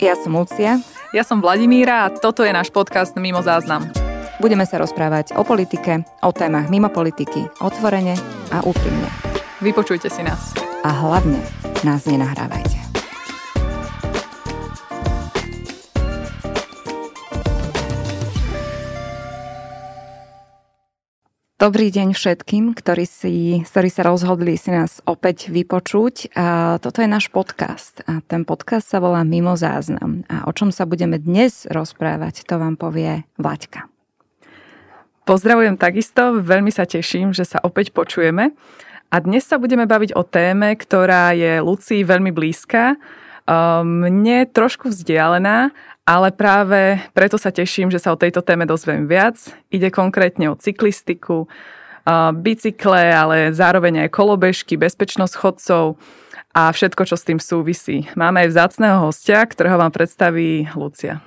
Ja som Lucia. Ja som Vladimíra a toto je náš podcast Mimo záznam. Budeme sa rozprávať o politike, o témach mimo politiky, otvorene a úprimne. Vypočujte si nás. A hlavne nás nenahrávajte. Dobrý deň všetkým, ktorí, si, ktorí sa rozhodli si nás opäť vypočuť. A toto je náš podcast a ten podcast sa volá Mimo záznam. A o čom sa budeme dnes rozprávať, to vám povie Vlaďka. Pozdravujem takisto, veľmi sa teším, že sa opäť počujeme. A dnes sa budeme baviť o téme, ktorá je Lucii veľmi blízka, mne trošku vzdialená, ale práve preto sa teším, že sa o tejto téme dozviem viac. Ide konkrétne o cyklistiku, bicykle, ale zároveň aj kolobežky, bezpečnosť chodcov a všetko, čo s tým súvisí. Máme aj vzácného hostia, ktorého vám predstaví Lucia.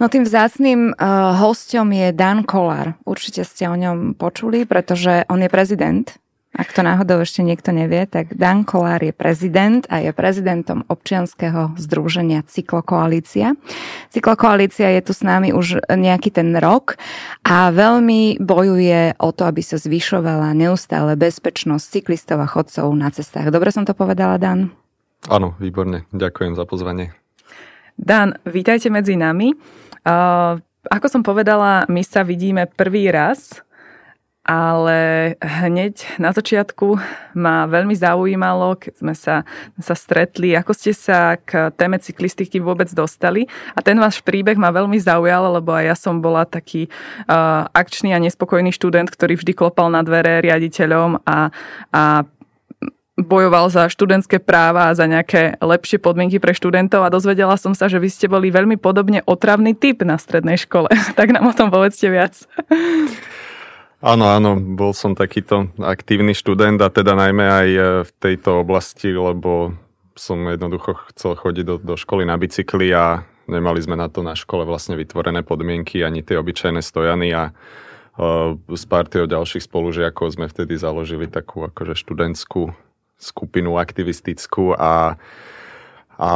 No tým vzácným uh, hostom je Dan Kolár. Určite ste o ňom počuli, pretože on je prezident ak to náhodou ešte niekto nevie, tak Dan Kolár je prezident a je prezidentom občianského združenia Cyklokoalícia. Cyklokoalícia je tu s nami už nejaký ten rok a veľmi bojuje o to, aby sa zvyšovala neustále bezpečnosť cyklistov a chodcov na cestách. Dobre som to povedala, Dan? Áno, výborne. Ďakujem za pozvanie. Dan, vítajte medzi nami. Uh, ako som povedala, my sa vidíme prvý raz ale hneď na začiatku ma veľmi zaujímalo, keď sme sa, sa stretli, ako ste sa k téme cyklistiky vôbec dostali. A ten váš príbeh ma veľmi zaujal, lebo aj ja som bola taký uh, akčný a nespokojný študent, ktorý vždy klopal na dvere riaditeľom a, a bojoval za študentské práva a za nejaké lepšie podmienky pre študentov a dozvedela som sa, že vy ste boli veľmi podobne otravný typ na strednej škole. tak nám o tom povedzte viac. Áno, áno, bol som takýto aktívny študent a teda najmä aj e, v tejto oblasti, lebo som jednoducho chcel chodiť do, do školy na bicykli a nemali sme na to na škole vlastne vytvorené podmienky, ani tie obyčajné stojany a uh, s partiou ďalších spolužiakov sme vtedy založili takú akože študentskú skupinu aktivistickú a, a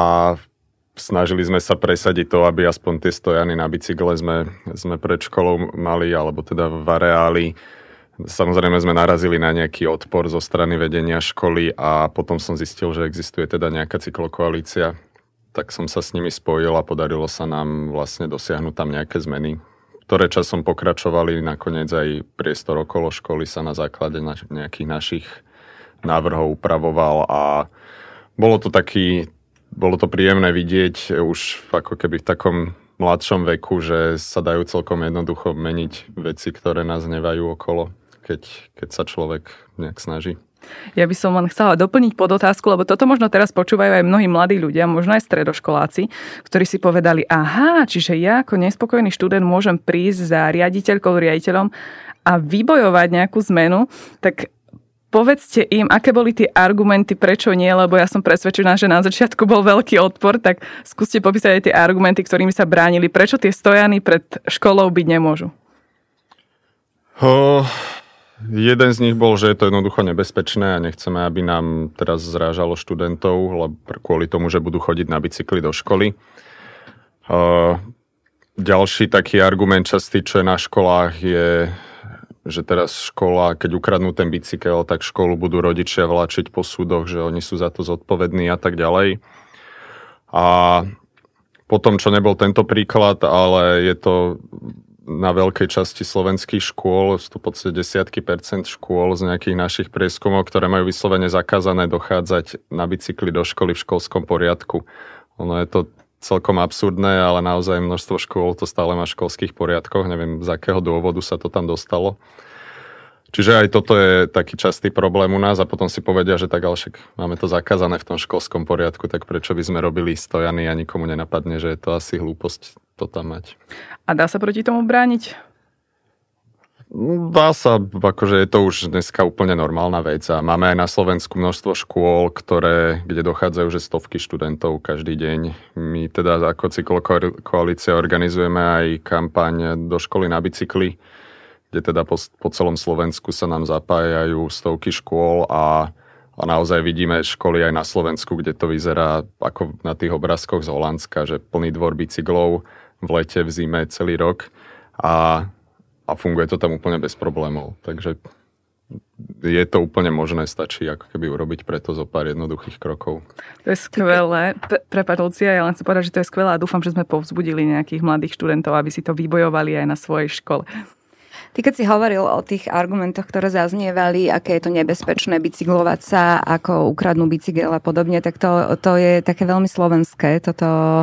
snažili sme sa presadiť to, aby aspoň tie stojany na bicykle sme, sme pred školou mali, alebo teda v areáli. Samozrejme sme narazili na nejaký odpor zo strany vedenia školy a potom som zistil, že existuje teda nejaká cyklokoalícia. Tak som sa s nimi spojil a podarilo sa nám vlastne dosiahnuť tam nejaké zmeny, ktoré časom pokračovali. Nakoniec aj priestor okolo školy sa na základe nejakých našich návrhov upravoval a bolo to taký, bolo to príjemné vidieť už ako keby v takom mladšom veku, že sa dajú celkom jednoducho meniť veci, ktoré nás nevajú okolo, keď, keď sa človek nejak snaží. Ja by som len chcela doplniť pod otázku, lebo toto možno teraz počúvajú aj mnohí mladí ľudia, možno aj stredoškoláci, ktorí si povedali, aha, čiže ja ako nespokojný študent môžem prísť za riaditeľkou, riaditeľom a vybojovať nejakú zmenu, tak povedzte im, aké boli tie argumenty, prečo nie, lebo ja som presvedčená, že na začiatku bol veľký odpor, tak skúste popísať aj tie argumenty, ktorými sa bránili, prečo tie stojany pred školou byť nemôžu. Oh, jeden z nich bol, že je to jednoducho nebezpečné a nechceme, aby nám teraz zrážalo študentov, lebo kvôli tomu, že budú chodiť na bicykli do školy. Uh, ďalší taký argument častý, čo je na školách, je že teraz škola, keď ukradnú ten bicykel, tak školu budú rodičia vláčiť po súdoch, že oni sú za to zodpovední a tak ďalej. A potom, čo nebol tento príklad, ale je to na veľkej časti slovenských škôl, sú to podstate desiatky percent škôl z nejakých našich prieskumov, ktoré majú vyslovene zakázané dochádzať na bicykli do školy v školskom poriadku. Ono je to celkom absurdné, ale naozaj množstvo škôl to stále má v školských poriadkoch. Neviem, z akého dôvodu sa to tam dostalo. Čiže aj toto je taký častý problém u nás a potom si povedia, že tak ale však máme to zakázané v tom školskom poriadku, tak prečo by sme robili stojany a nikomu nenapadne, že je to asi hlúposť to tam mať. A dá sa proti tomu brániť? Dá sa, akože je to už dneska úplne normálna vec a máme aj na Slovensku množstvo škôl, ktoré, kde dochádzajú že stovky študentov každý deň. My teda ako cyklokoalícia organizujeme aj kampaň do školy na bicykli, kde teda po, po celom Slovensku sa nám zapájajú stovky škôl a a naozaj vidíme školy aj na Slovensku, kde to vyzerá ako na tých obrázkoch z Holandska, že plný dvor bicyklov v lete, v zime, celý rok a, a funguje to tam úplne bez problémov. Takže je to úplne možné, stačí ako keby urobiť preto zo pár jednoduchých krokov. To je skvelé. Prepáč, Lucia, ja len chcem povedať, že to je skvelé a dúfam, že sme povzbudili nejakých mladých študentov, aby si to vybojovali aj na svojej škole. Ty keď si hovoril o tých argumentoch, ktoré zaznievali, aké je to nebezpečné bicyklovať sa, ako ukradnú bicykel a podobne, tak to, to je také veľmi slovenské. Toto,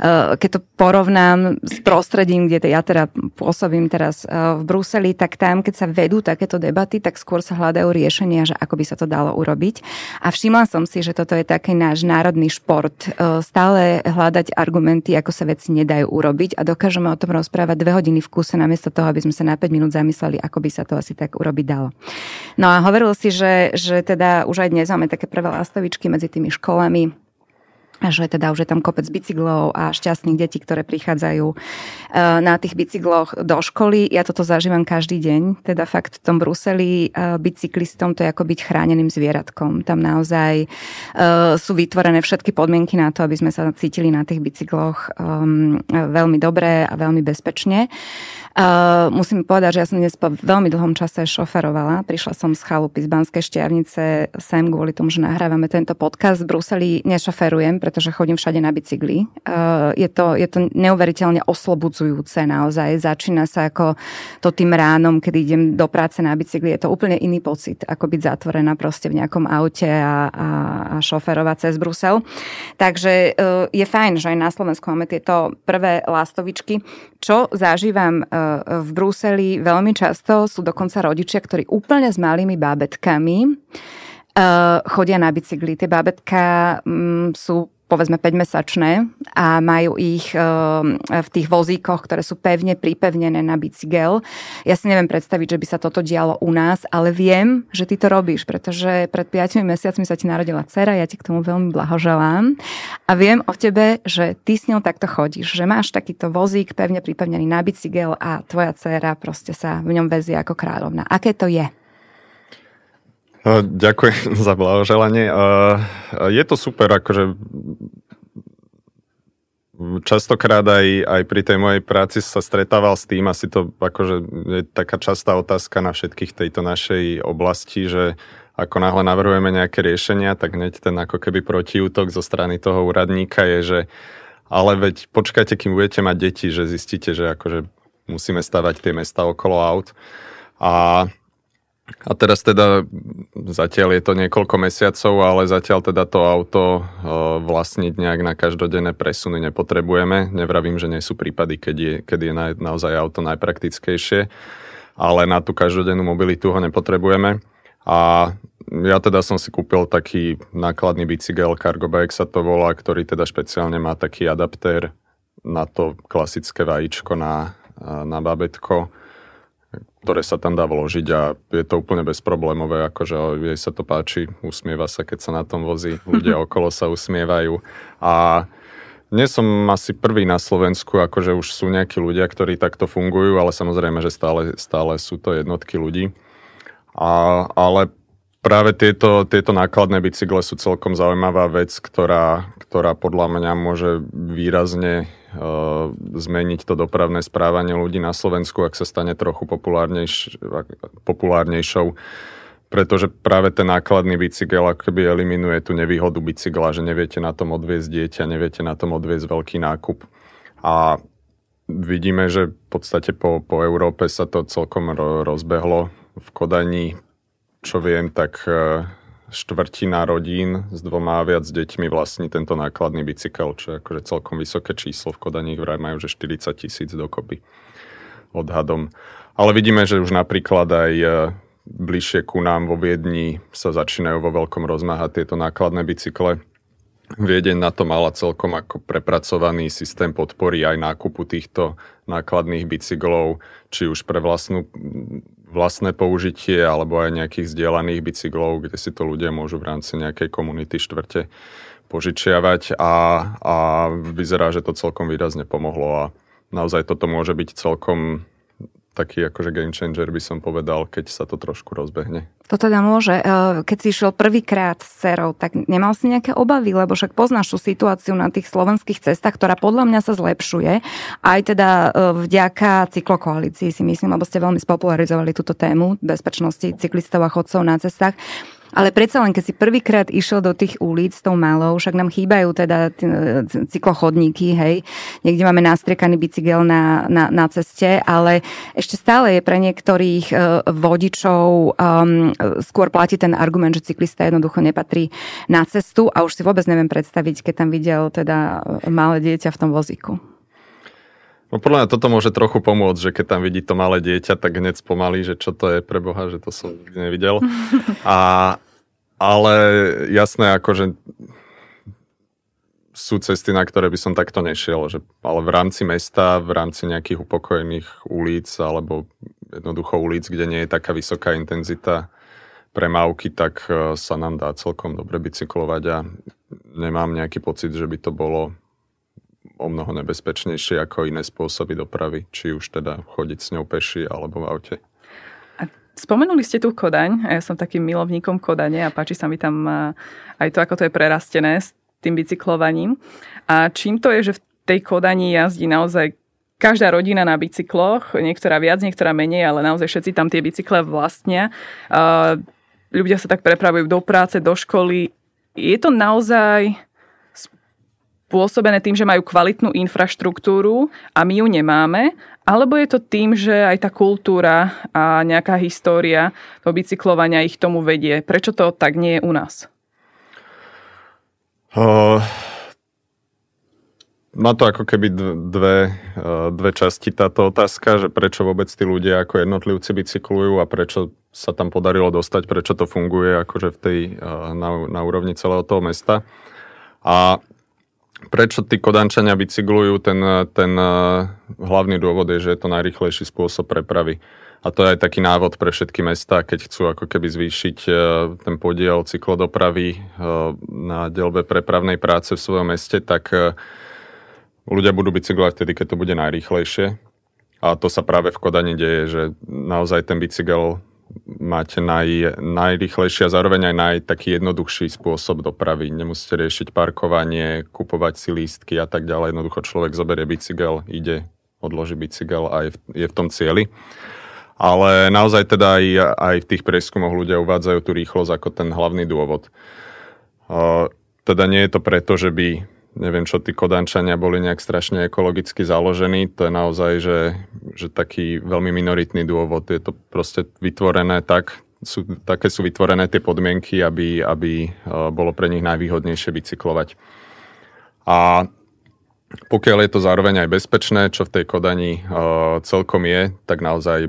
eh, keď to porovnám s prostredím, kde ja teda pôsobím teraz eh, v Bruseli, tak tam, keď sa vedú takéto debaty, tak skôr sa hľadajú riešenia, že ako by sa to dalo urobiť. A všimla som si, že toto je taký náš národný šport. Eh, stále hľadať argumenty, ako sa veci nedajú urobiť a dokážeme o tom rozprávať dve hodiny v kuse namiesto toho, aby sme sa na 5 minút zamysleli, ako by sa to asi tak urobiť dalo. No a hovoril si, že, že teda už aj dnes máme také prvé lastovičky medzi tými školami, že teda už je tam kopec bicyklov a šťastných detí, ktoré prichádzajú e, na tých bicykloch do školy. Ja toto zažívam každý deň. Teda fakt v tom Bruseli e, bicyklistom to je ako byť chráneným zvieratkom. Tam naozaj e, sú vytvorené všetky podmienky na to, aby sme sa cítili na tých bicykloch veľmi dobre a veľmi bezpečne. Uh, musím povedať, že ja som dnes po veľmi dlhom čase šoferovala. Prišla som z chalupy z Banskej šťavnice sem kvôli tomu, že nahrávame tento podcast. V Bruseli nešoferujem, pretože chodím všade na bicykli. Uh, je, to, je to neuveriteľne oslobudzujúce naozaj. Začína sa ako to tým ránom, keď idem do práce na bicykli. Je to úplne iný pocit, ako byť zatvorená proste v nejakom aute a, a, a šoferovať cez Brusel. Takže uh, je fajn, že aj na Slovensku máme tieto prvé lastovičky. Čo zažívam v Bruseli veľmi často sú dokonca rodičia, ktorí úplne s malými bábetkami uh, chodia na bicykli. Tie bábetka um, sú povedzme 5-mesačné a majú ich v tých vozíkoch, ktoré sú pevne pripevnené na bicykel. Ja si neviem predstaviť, že by sa toto dialo u nás, ale viem, že ty to robíš, pretože pred 5 mesiacmi sa ti narodila dcera, ja ti k tomu veľmi blahoželám a viem o tebe, že ty s ňou takto chodíš, že máš takýto vozík pevne pripevnený na bicykel a tvoja dcera proste sa v ňom vezie ako kráľovna. Aké to je? Ďakujem za blahoželanie. Je to super, akože častokrát aj, aj pri tej mojej práci sa stretával s tým, asi to akože je taká častá otázka na všetkých tejto našej oblasti, že ako náhle navrhujeme nejaké riešenia, tak hneď ten ako keby protiútok zo strany toho úradníka je, že ale veď počkajte, kým budete mať deti, že zistíte, že akože musíme stavať tie mesta okolo aut. A a teraz teda zatiaľ je to niekoľko mesiacov, ale zatiaľ teda to auto e, vlastniť nejak na každodenné presuny nepotrebujeme. Nevravím, že nie sú prípady, keď je, keď je naozaj auto najpraktickejšie, ale na tú každodennú mobilitu ho nepotrebujeme. A ja teda som si kúpil taký nákladný bicykel, cargo bike sa to volá, ktorý teda špeciálne má taký adaptér na to klasické vajíčko na, na babetko ktoré sa tam dá vložiť a je to úplne bezproblémové, akože jej sa to páči, usmieva sa, keď sa na tom vozí, ľudia okolo sa usmievajú a nie som asi prvý na Slovensku, akože už sú nejakí ľudia, ktorí takto fungujú, ale samozrejme, že stále, stále sú to jednotky ľudí. A, ale práve tieto, tieto nákladné bicykle sú celkom zaujímavá vec, ktorá, ktorá podľa mňa môže výrazne uh, zmeniť to dopravné správanie ľudí na Slovensku, ak sa stane trochu populárnejš, populárnejšou pretože práve ten nákladný bicykel akoby eliminuje tú nevýhodu bicykla, že neviete na tom odviezť dieťa, neviete na tom odviezť veľký nákup. A vidíme, že v podstate po, po Európe sa to celkom rozbehlo. V Kodani čo viem, tak e, štvrtina rodín s dvoma a viac deťmi vlastní tento nákladný bicykel, čo je akože celkom vysoké číslo. V Kodani vraj majú, že 40 tisíc dokopy odhadom. Ale vidíme, že už napríklad aj e, bližšie ku nám vo Viedni sa začínajú vo veľkom rozmáhať tieto nákladné bicykle. Viedeň na to mala celkom ako prepracovaný systém podpory aj nákupu týchto nákladných bicyklov, či už pre vlastnú vlastné použitie alebo aj nejakých zdieľaných bicyklov, kde si to ľudia môžu v rámci nejakej komunity štvrte požičiavať. A, a vyzerá, že to celkom výrazne pomohlo a naozaj toto môže byť celkom taký akože game changer by som povedal, keď sa to trošku rozbehne. To teda môže. E, keď si išiel prvýkrát s cerou, tak nemal si nejaké obavy, lebo však poznáš tú situáciu na tých slovenských cestách, ktorá podľa mňa sa zlepšuje. Aj teda e, vďaka cyklokoalícii si myslím, lebo ste veľmi spopularizovali túto tému bezpečnosti cyklistov a chodcov na cestách. Ale predsa len, keď si prvýkrát išiel do tých ulic s tou malou, však nám chýbajú teda cyklochodníky, hej. Niekde máme nastriekaný bicykel na, na, na ceste, ale ešte stále je pre niektorých uh, vodičov um, skôr platí ten argument, že cyklista jednoducho nepatrí na cestu a už si vôbec neviem predstaviť, keď tam videl teda malé dieťa v tom vozíku. No podľa mňa toto môže trochu pomôcť, že keď tam vidí to malé dieťa, tak hneď spomalí, že čo to je pre Boha, že to som nevidel. A, ale jasné, akože sú cesty, na ktoré by som takto nešiel, že, ale v rámci mesta, v rámci nejakých upokojených ulic alebo jednoducho ulic, kde nie je taká vysoká intenzita premávky, tak e, sa nám dá celkom dobre bicyklovať a nemám nejaký pocit, že by to bolo o mnoho nebezpečnejšie ako iné spôsoby dopravy, či už teda chodiť s ňou peši alebo v aute. Spomenuli ste tu Kodaň, ja som takým milovníkom Kodane a páči sa mi tam aj to, ako to je prerastené s tým bicyklovaním. A čím to je, že v tej Kodani jazdí naozaj každá rodina na bicykloch, niektorá viac, niektorá menej, ale naozaj všetci tam tie bicykle vlastnia. Ľudia sa tak prepravujú do práce, do školy. Je to naozaj spôsobené tým, že majú kvalitnú infraštruktúru a my ju nemáme, alebo je to tým, že aj tá kultúra a nejaká história toho bicyklovania ich tomu vedie? Prečo to tak nie je u nás? Uh, má to ako keby dve, dve časti táto otázka, že prečo vôbec tí ľudia ako jednotlivci bicyklujú a prečo sa tam podarilo dostať, prečo to funguje akože v tej, na, na úrovni celého toho mesta. A prečo tí kodančania bicyklujú, ten, ten eh, hlavný dôvod je, že je to najrychlejší spôsob prepravy. A to je aj taký návod pre všetky mesta, keď chcú ako keby zvýšiť eh, ten podiel cyklodopravy eh, na delbe prepravnej práce v svojom meste, tak ľudia budú bicyklovať vtedy, keď to bude najrýchlejšie. A to sa práve v Kodani deje, že naozaj ten bicykel máte naj, najrychlejší a zároveň aj naj taký jednoduchší spôsob dopravy. Nemusíte riešiť parkovanie, kupovať si lístky a tak ďalej. Jednoducho človek zoberie bicykel, ide, odloží bicykel a je v, je v tom cieli. Ale naozaj teda aj, aj v tých prieskumoch ľudia uvádzajú tú rýchlosť ako ten hlavný dôvod. Teda nie je to preto, že by neviem čo, tí kodančania boli nejak strašne ekologicky založení. To je naozaj, že, že taký veľmi minoritný dôvod. Je to proste vytvorené tak, sú, také sú vytvorené tie podmienky, aby, aby uh, bolo pre nich najvýhodnejšie bicyklovať. A pokiaľ je to zároveň aj bezpečné, čo v tej Kodani uh, celkom je, tak naozaj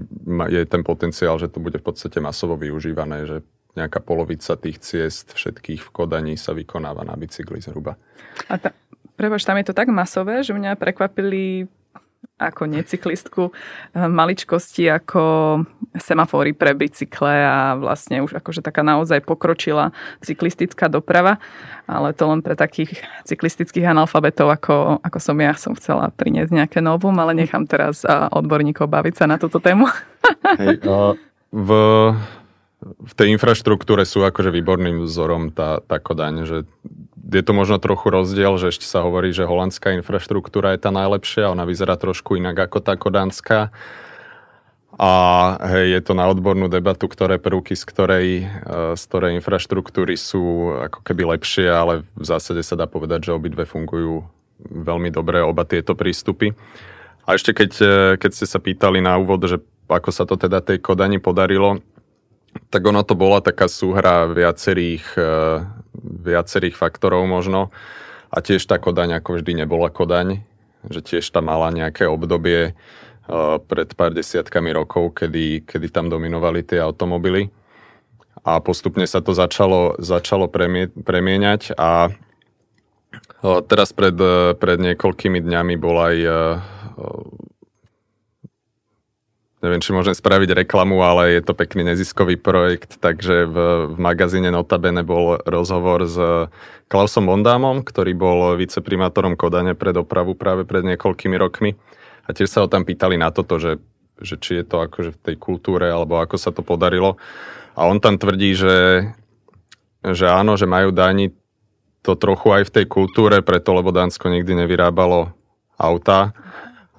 je ten potenciál, že to bude v podstate masovo využívané, že nejaká polovica tých ciest všetkých v Kodani sa vykonáva na bicykli zhruba. A ta, prebaž, tam je to tak masové, že mňa prekvapili ako necyklistku eh, maličkosti ako semafóry pre bicykle a vlastne už akože taká naozaj pokročila cyklistická doprava, ale to len pre takých cyklistických analfabetov ako, ako som ja som chcela priniesť nejaké novum, ale nechám teraz eh, odborníkov baviť sa na túto tému. Hej, v v tej infraštruktúre sú akože výborným vzorom tá, tá Kodaň, že je to možno trochu rozdiel, že ešte sa hovorí, že holandská infraštruktúra je tá najlepšia, ona vyzerá trošku inak ako tá kodanská. A hej, je to na odbornú debatu, ktoré prvky z ktorej, e, z ktorej infraštruktúry sú ako keby lepšie, ale v zásade sa dá povedať, že obidve fungujú veľmi dobre, oba tieto prístupy. A ešte keď, e, keď ste sa pýtali na úvod, že ako sa to teda tej Kodani podarilo, tak ono to bola taká súhra viacerých, e, viacerých faktorov možno. A tiež tá Kodaň ako vždy nebola Kodaň, že tiež tam mala nejaké obdobie e, pred pár desiatkami rokov, kedy, kedy tam dominovali tie automobily. A postupne sa to začalo, začalo premie, premieňať a e, teraz pred, pred niekoľkými dňami bol aj neviem, či môžem spraviť reklamu, ale je to pekný neziskový projekt, takže v, v magazíne Notabene bol rozhovor s Klausom Bondámom, ktorý bol viceprimátorom Kodane pre dopravu práve pred niekoľkými rokmi. A tiež sa ho tam pýtali na toto, že že či je to akože v tej kultúre, alebo ako sa to podarilo. A on tam tvrdí, že, že áno, že majú Dáni to trochu aj v tej kultúre, preto lebo Dánsko nikdy nevyrábalo auta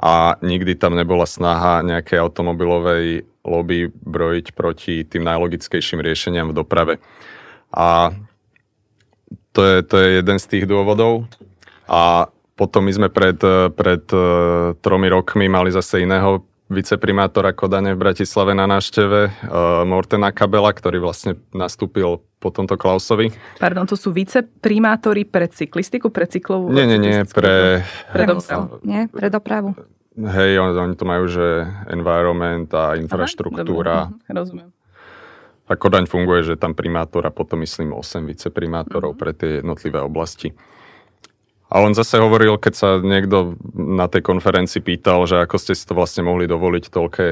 a nikdy tam nebola snaha nejakej automobilovej lobby brojiť proti tým najlogickejším riešeniam v doprave. A to je, to je jeden z tých dôvodov. A potom my sme pred, pred e, tromi rokmi mali zase iného viceprimátora Kodane v Bratislave na návšteve, uh, Mortena Kabela, ktorý vlastne nastúpil po tomto Klausovi. Pardon, to sú viceprimátori pre cyklistiku, pre cyklovú? Nie, nie, nie, pre... Pre dopravu. Nie, pre dopravu. Hej, oni, oni to majú, že environment a infraštruktúra. Aha, dobre, rozumiem. A Kodaň funguje, že tam primátor a potom myslím 8 viceprimátorov mm-hmm. pre tie jednotlivé oblasti. A on zase hovoril, keď sa niekto na tej konferencii pýtal, že ako ste si to vlastne mohli dovoliť toľké,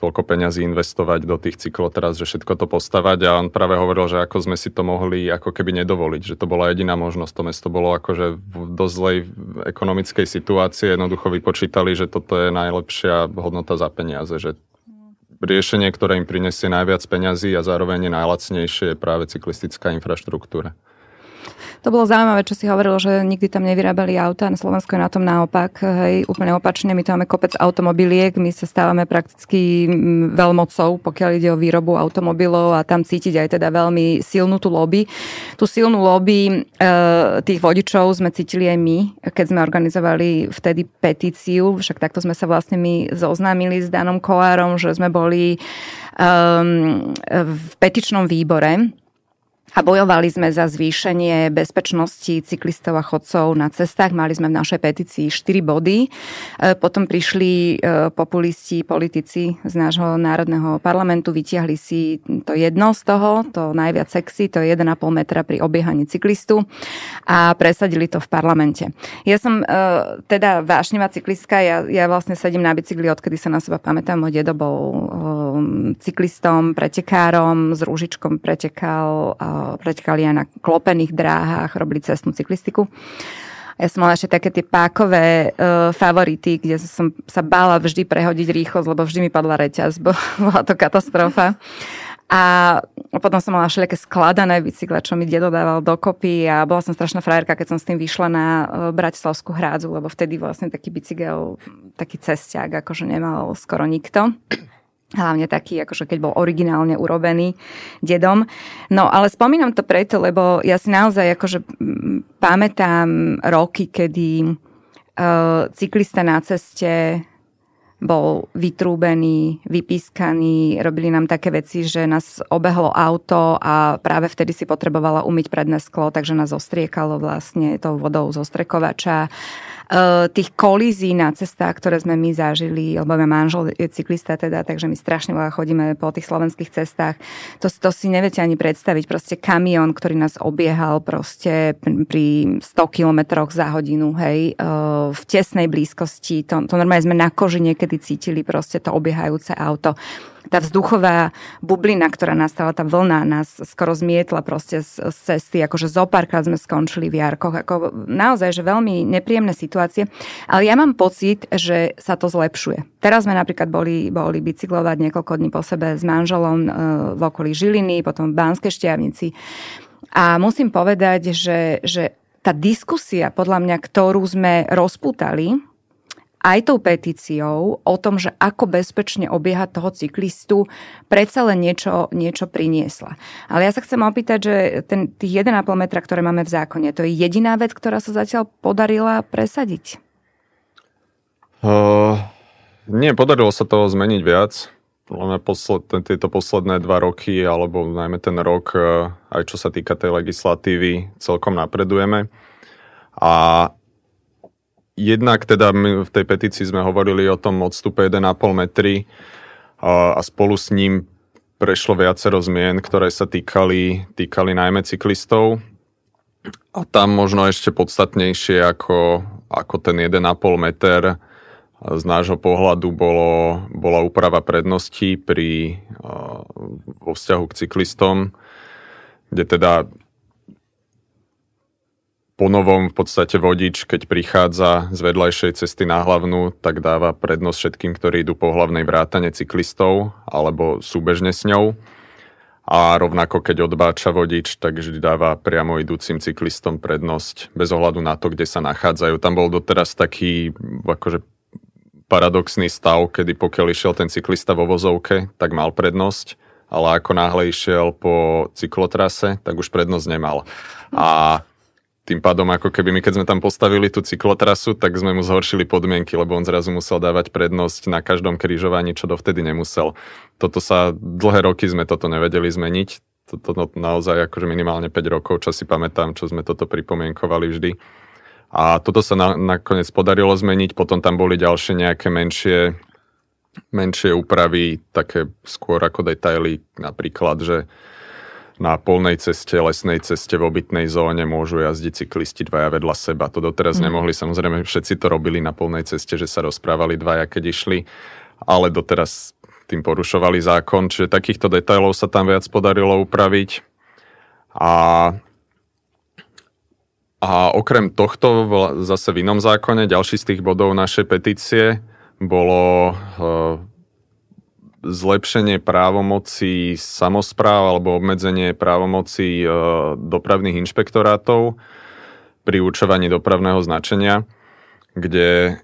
toľko peňazí investovať do tých cyklotras, že všetko to postavať a on práve hovoril, že ako sme si to mohli ako keby nedovoliť, že to bola jediná možnosť. To mesto bolo akože v dosť zlej ekonomickej situácii, jednoducho vypočítali, že toto je najlepšia hodnota za peniaze, že riešenie, ktoré im prinesie najviac peňazí a zároveň je najlacnejšie je práve cyklistická infraštruktúra. To bolo zaujímavé, čo si hovoril, že nikdy tam nevyrábali auta. Na Slovensku je na tom naopak. Hej, úplne opačne. My tu máme kopec automobiliek. My sa stávame prakticky mm, veľmocou, pokiaľ ide o výrobu automobilov a tam cítiť aj teda veľmi silnú tú lobby. Tú silnú lobby e, tých vodičov sme cítili aj my, keď sme organizovali vtedy petíciu. Však takto sme sa vlastne my zoznámili s Danom Kolárom, že sme boli um, v petičnom výbore a bojovali sme za zvýšenie bezpečnosti cyklistov a chodcov na cestách. Mali sme v našej petícii 4 body. E, potom prišli e, populisti, politici z nášho národného parlamentu, vytiahli si to jedno z toho, to najviac sexy, to je 1,5 metra pri obiehaní cyklistu a presadili to v parlamente. Ja som e, teda vášnevá cyklistka, ja, ja vlastne sedím na bicykli, odkedy sa na seba pamätám. Môj dedo bol cyklistom, pretekárom, s rúžičkom pretekal pretekali aj na klopených dráhach, robili cestnú cyklistiku. Ja som mala ešte také tie pákové uh, favority, kde som sa bála vždy prehodiť rýchlosť, lebo vždy mi padla reťaz, bo bola to katastrofa. A potom som mala všelijaké skladané bicykle, čo mi dedo dával dokopy a bola som strašná frajerka, keď som s tým vyšla na uh, Bratislavskú hrádzu, lebo vtedy vlastne taký bicykel, taký cestiak, akože nemal skoro nikto hlavne taký, akože keď bol originálne urobený dedom. No ale spomínam to preto, lebo ja si naozaj akože pamätám roky, kedy uh, cyklista na ceste bol vytrúbený, vypískaný, robili nám také veci, že nás obehlo auto a práve vtedy si potrebovala umyť predné sklo, takže nás ostriekalo vlastne tou vodou zo strekovača. Eh, tých kolízií na cestách, ktoré sme my zažili, lebo môj manžel je cyklista teda, takže my strašne veľa chodíme po tých slovenských cestách. To, to si neviete ani predstaviť. Proste kamión, ktorý nás obiehal proste pri 100 kilometroch za hodinu, hej, eh, v tesnej blízkosti. To, to normálne sme na koži niekedy cítili proste to obiehajúce auto tá vzduchová bublina, ktorá nastala, tá vlna nás skoro zmietla proste z, z cesty, akože zopárkrát sme skončili v Jarkoch, ako naozaj, že veľmi nepríjemné situácie, ale ja mám pocit, že sa to zlepšuje. Teraz sme napríklad boli, boli bicyklovať niekoľko dní po sebe s manželom e, v okolí Žiliny, potom v Banskej Štiavnici a musím povedať, že, že tá diskusia, podľa mňa, ktorú sme rozputali, aj tou petíciou o tom, že ako bezpečne obiehať toho cyklistu, predsa len niečo, niečo priniesla. Ale ja sa chcem opýtať, že ten, tých 1,5 metra, ktoré máme v zákone, to je jediná vec, ktorá sa zatiaľ podarila presadiť? Uh, nie, podarilo sa toho zmeniť viac. Posled, tieto posledné dva roky, alebo najmä ten rok, aj čo sa týka tej legislatívy, celkom napredujeme. A jednak teda my v tej petícii sme hovorili o tom odstupe 1,5 metry a, spolu s ním prešlo viacero zmien, ktoré sa týkali, týkali najmä cyklistov. A tam možno ešte podstatnejšie ako, ako ten 1,5 meter z nášho pohľadu bolo, bola úprava predností pri, vo vzťahu k cyklistom, kde teda ponovom v podstate vodič, keď prichádza z vedľajšej cesty na hlavnú, tak dáva prednosť všetkým, ktorí idú po hlavnej vrátane cyklistov alebo súbežne s ňou. A rovnako keď odbáča vodič, tak vždy dáva priamo idúcim cyklistom prednosť bez ohľadu na to, kde sa nachádzajú. Tam bol doteraz taký akože paradoxný stav, kedy pokiaľ išiel ten cyklista vo vozovke, tak mal prednosť, ale ako náhle išiel po cyklotrase, tak už prednosť nemal. A tým pádom, ako keby my, keď sme tam postavili tú cyklotrasu, tak sme mu zhoršili podmienky, lebo on zrazu musel dávať prednosť na každom križovaní, čo dovtedy nemusel. Toto sa, dlhé roky sme toto nevedeli zmeniť. Toto no, naozaj akože minimálne 5 rokov, čo si pamätám, čo sme toto pripomienkovali vždy. A toto sa na, nakoniec podarilo zmeniť, potom tam boli ďalšie nejaké menšie, menšie úpravy, také skôr ako detaily, napríklad, že na polnej ceste, lesnej ceste, v obytnej zóne môžu jazdiť cyklisti dvaja vedľa seba. To doteraz mm. nemohli, samozrejme všetci to robili na polnej ceste, že sa rozprávali dvaja, keď išli, ale doteraz tým porušovali zákon, čiže takýchto detailov sa tam viac podarilo upraviť. A, a okrem tohto zase v inom zákone, ďalší z tých bodov našej petície bolo zlepšenie právomocí samozpráv alebo obmedzenie právomocí e, dopravných inšpektorátov pri určovaní dopravného značenia, kde,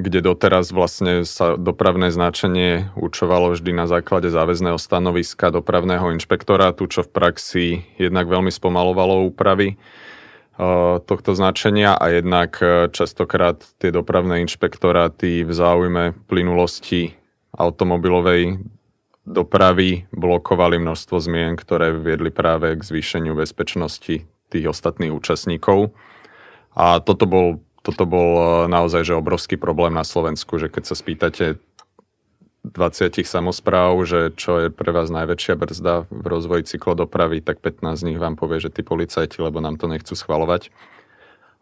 kde doteraz vlastne sa dopravné značenie určovalo vždy na základe záväzného stanoviska dopravného inšpektorátu, čo v praxi jednak veľmi spomalovalo úpravy e, tohto značenia a jednak e, častokrát tie dopravné inšpektoráty v záujme plynulosti automobilovej dopravy blokovali množstvo zmien, ktoré viedli práve k zvýšeniu bezpečnosti tých ostatných účastníkov. A toto bol, toto bol e, naozaj že obrovský problém na Slovensku, že keď sa spýtate 20 samozpráv, že čo je pre vás najväčšia brzda v rozvoji cyklodopravy, tak 15 z nich vám povie, že tí policajti, lebo nám to nechcú schvalovať.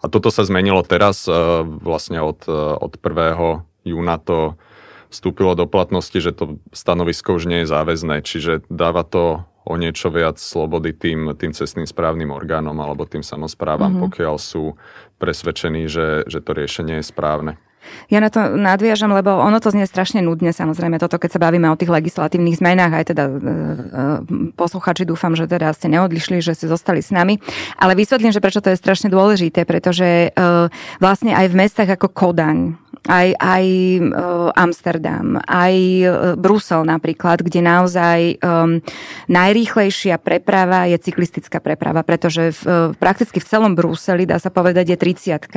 A toto sa zmenilo teraz, e, vlastne od, e, od 1. júna to vstúpilo do platnosti, že to stanovisko už nie je záväzné, čiže dáva to o niečo viac slobody tým, tým cestným správnym orgánom alebo tým samozprávam, mm-hmm. pokiaľ sú presvedčení, že, že to riešenie je správne. Ja na to nadviažam, lebo ono to znie strašne nudne, samozrejme, toto, keď sa bavíme o tých legislatívnych zmenách, aj teda e, e, posluchači dúfam, že teda ste neodlišli, že ste zostali s nami, ale vysvetlím, že prečo to je strašne dôležité, pretože e, vlastne aj v mestách ako Kodaň, aj, aj uh, Amsterdam, aj uh, Brusel napríklad, kde naozaj um, najrýchlejšia preprava je cyklistická preprava, pretože v, uh, prakticky v celom Bruseli, dá sa povedať, je 30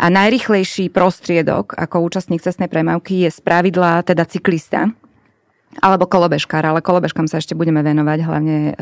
a najrýchlejší prostriedok ako účastník cestnej premávky je z pravidla teda cyklista alebo kolobežkár, ale kolobežkám sa ešte budeme venovať, hlavne e,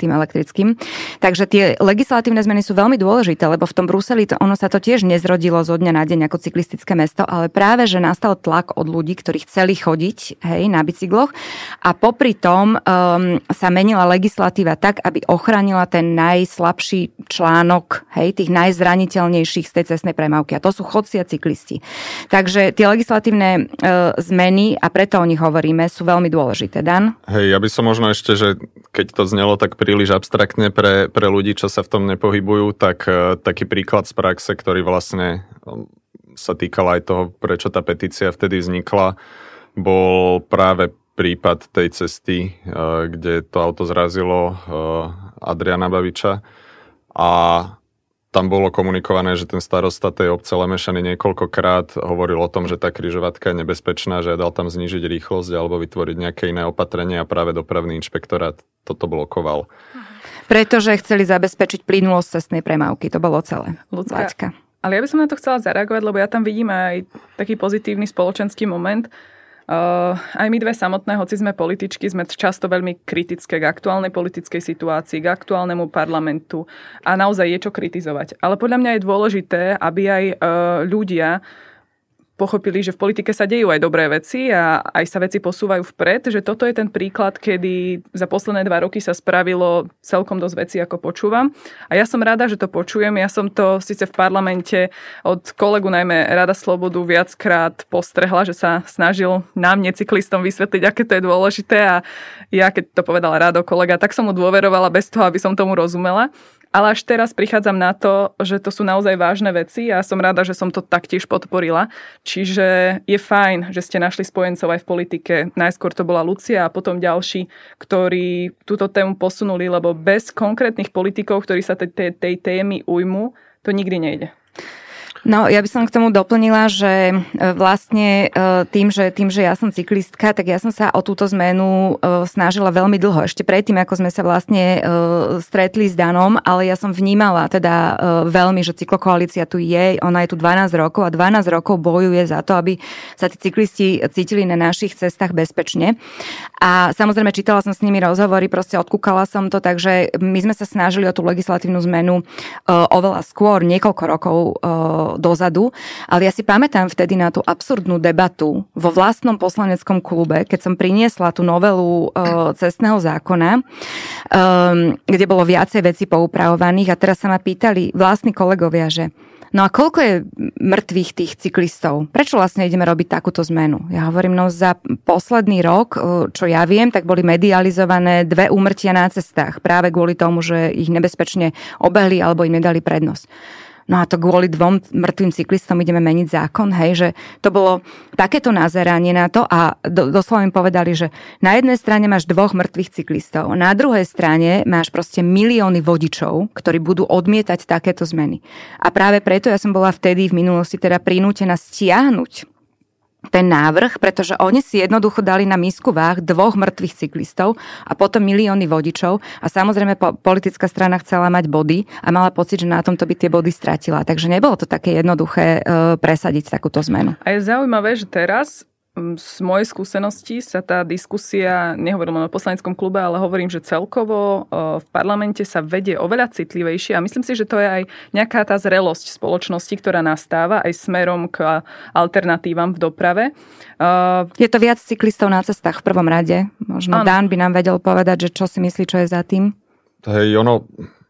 tým elektrickým. Takže tie legislatívne zmeny sú veľmi dôležité, lebo v tom Bruseli to, ono sa to tiež nezrodilo zo dňa na deň ako cyklistické mesto, ale práve, že nastal tlak od ľudí, ktorí chceli chodiť hej, na bicykloch a popri tom um, sa menila legislatíva tak, aby ochránila ten najslabší článok hej, tých najzraniteľnejších z tej cestnej premávky. A to sú chodci a cyklisti. Takže tie legislatívne uh, zmeny, a preto o nich hovoríme, sú veľmi dôležité dôležité. Dan? Hej, ja by som možno ešte, že keď to znelo tak príliš abstraktne pre, pre ľudí, čo sa v tom nepohybujú, tak uh, taký príklad z praxe, ktorý vlastne um, sa týkal aj toho, prečo tá petícia vtedy vznikla, bol práve prípad tej cesty, uh, kde to auto zrazilo uh, Adriana Baviča a tam bolo komunikované, že ten starosta tej obce Lemešany niekoľkokrát hovoril o tom, že tá križovatka je nebezpečná, že dal tam znížiť rýchlosť alebo vytvoriť nejaké iné opatrenie a práve dopravný inšpektorát toto blokoval. Pretože chceli zabezpečiť plynulosť cestnej premávky, to bolo celé. Ľudská. Ale ja by som na to chcela zareagovať, lebo ja tam vidím aj taký pozitívny spoločenský moment, aj my dve samotné, hoci sme političky, sme často veľmi kritické k aktuálnej politickej situácii, k aktuálnemu parlamentu a naozaj je čo kritizovať. Ale podľa mňa je dôležité, aby aj uh, ľudia pochopili, že v politike sa dejú aj dobré veci a aj sa veci posúvajú vpred, že toto je ten príklad, kedy za posledné dva roky sa spravilo celkom dosť veci, ako počúvam. A ja som rada, že to počujem. Ja som to síce v parlamente od kolegu najmä Rada Slobodu viackrát postrehla, že sa snažil nám, necyklistom, vysvetliť, aké to je dôležité a ja, keď to povedal Rado kolega, tak som mu dôverovala bez toho, aby som tomu rozumela. Ale až teraz prichádzam na to, že to sú naozaj vážne veci a som rada, že som to taktiež podporila. Čiže je fajn, že ste našli spojencov aj v politike. Najskôr to bola Lucia a potom ďalší, ktorí túto tému posunuli, lebo bez konkrétnych politikov, ktorí sa tej, tej, témy ujmu, to nikdy nejde. No, ja by som k tomu doplnila, že e, vlastne e, tým, že, tým, že ja som cyklistka, tak ja som sa o túto zmenu e, snažila veľmi dlho. Ešte predtým, ako sme sa vlastne stretli s Danom, ale ja som vnímala teda veľmi, že cyklokoalícia tu je, ona je tu 12 rokov a 12 rokov bojuje za to, aby sa tí cyklisti cítili na našich cestách bezpečne. A samozrejme čítala som s nimi rozhovory, proste odkúkala som to, takže my sme sa snažili o tú legislatívnu zmenu oveľa skôr, niekoľko rokov dozadu, ale ja si pamätám vtedy na tú absurdnú debatu vo vlastnom poslaneckom klube, keď som priniesla tú novelu uh, cestného zákona, um, kde bolo viacej vecí poupravovaných a teraz sa ma pýtali vlastní kolegovia, že No a koľko je mŕtvych tých cyklistov? Prečo vlastne ideme robiť takúto zmenu? Ja hovorím, no za posledný rok, čo ja viem, tak boli medializované dve úmrtia na cestách práve kvôli tomu, že ich nebezpečne obehli alebo im nedali prednosť no a to kvôli dvom mŕtvým cyklistom ideme meniť zákon, hej, že to bolo takéto nazeranie na to a do, doslova im povedali, že na jednej strane máš dvoch mŕtvych cyklistov, na druhej strane máš proste milióny vodičov, ktorí budú odmietať takéto zmeny. A práve preto ja som bola vtedy v minulosti teda prinútená stiahnuť ten návrh, pretože oni si jednoducho dali na misku váh dvoch mŕtvych cyklistov a potom milióny vodičov a samozrejme po, politická strana chcela mať body a mala pocit, že na tomto by tie body stratila. Takže nebolo to také jednoduché e, presadiť takúto zmenu. A je zaujímavé, že teraz z mojej skúsenosti sa tá diskusia, nehovorím len o poslaneckom klube, ale hovorím, že celkovo v parlamente sa vedie oveľa citlivejšie a myslím si, že to je aj nejaká tá zrelosť spoločnosti, ktorá nastáva aj smerom k alternatívam v doprave. Je to viac cyklistov na cestách v prvom rade. Možno ano. Dan by nám vedel povedať, že čo si myslí, čo je za tým. Hej, ono,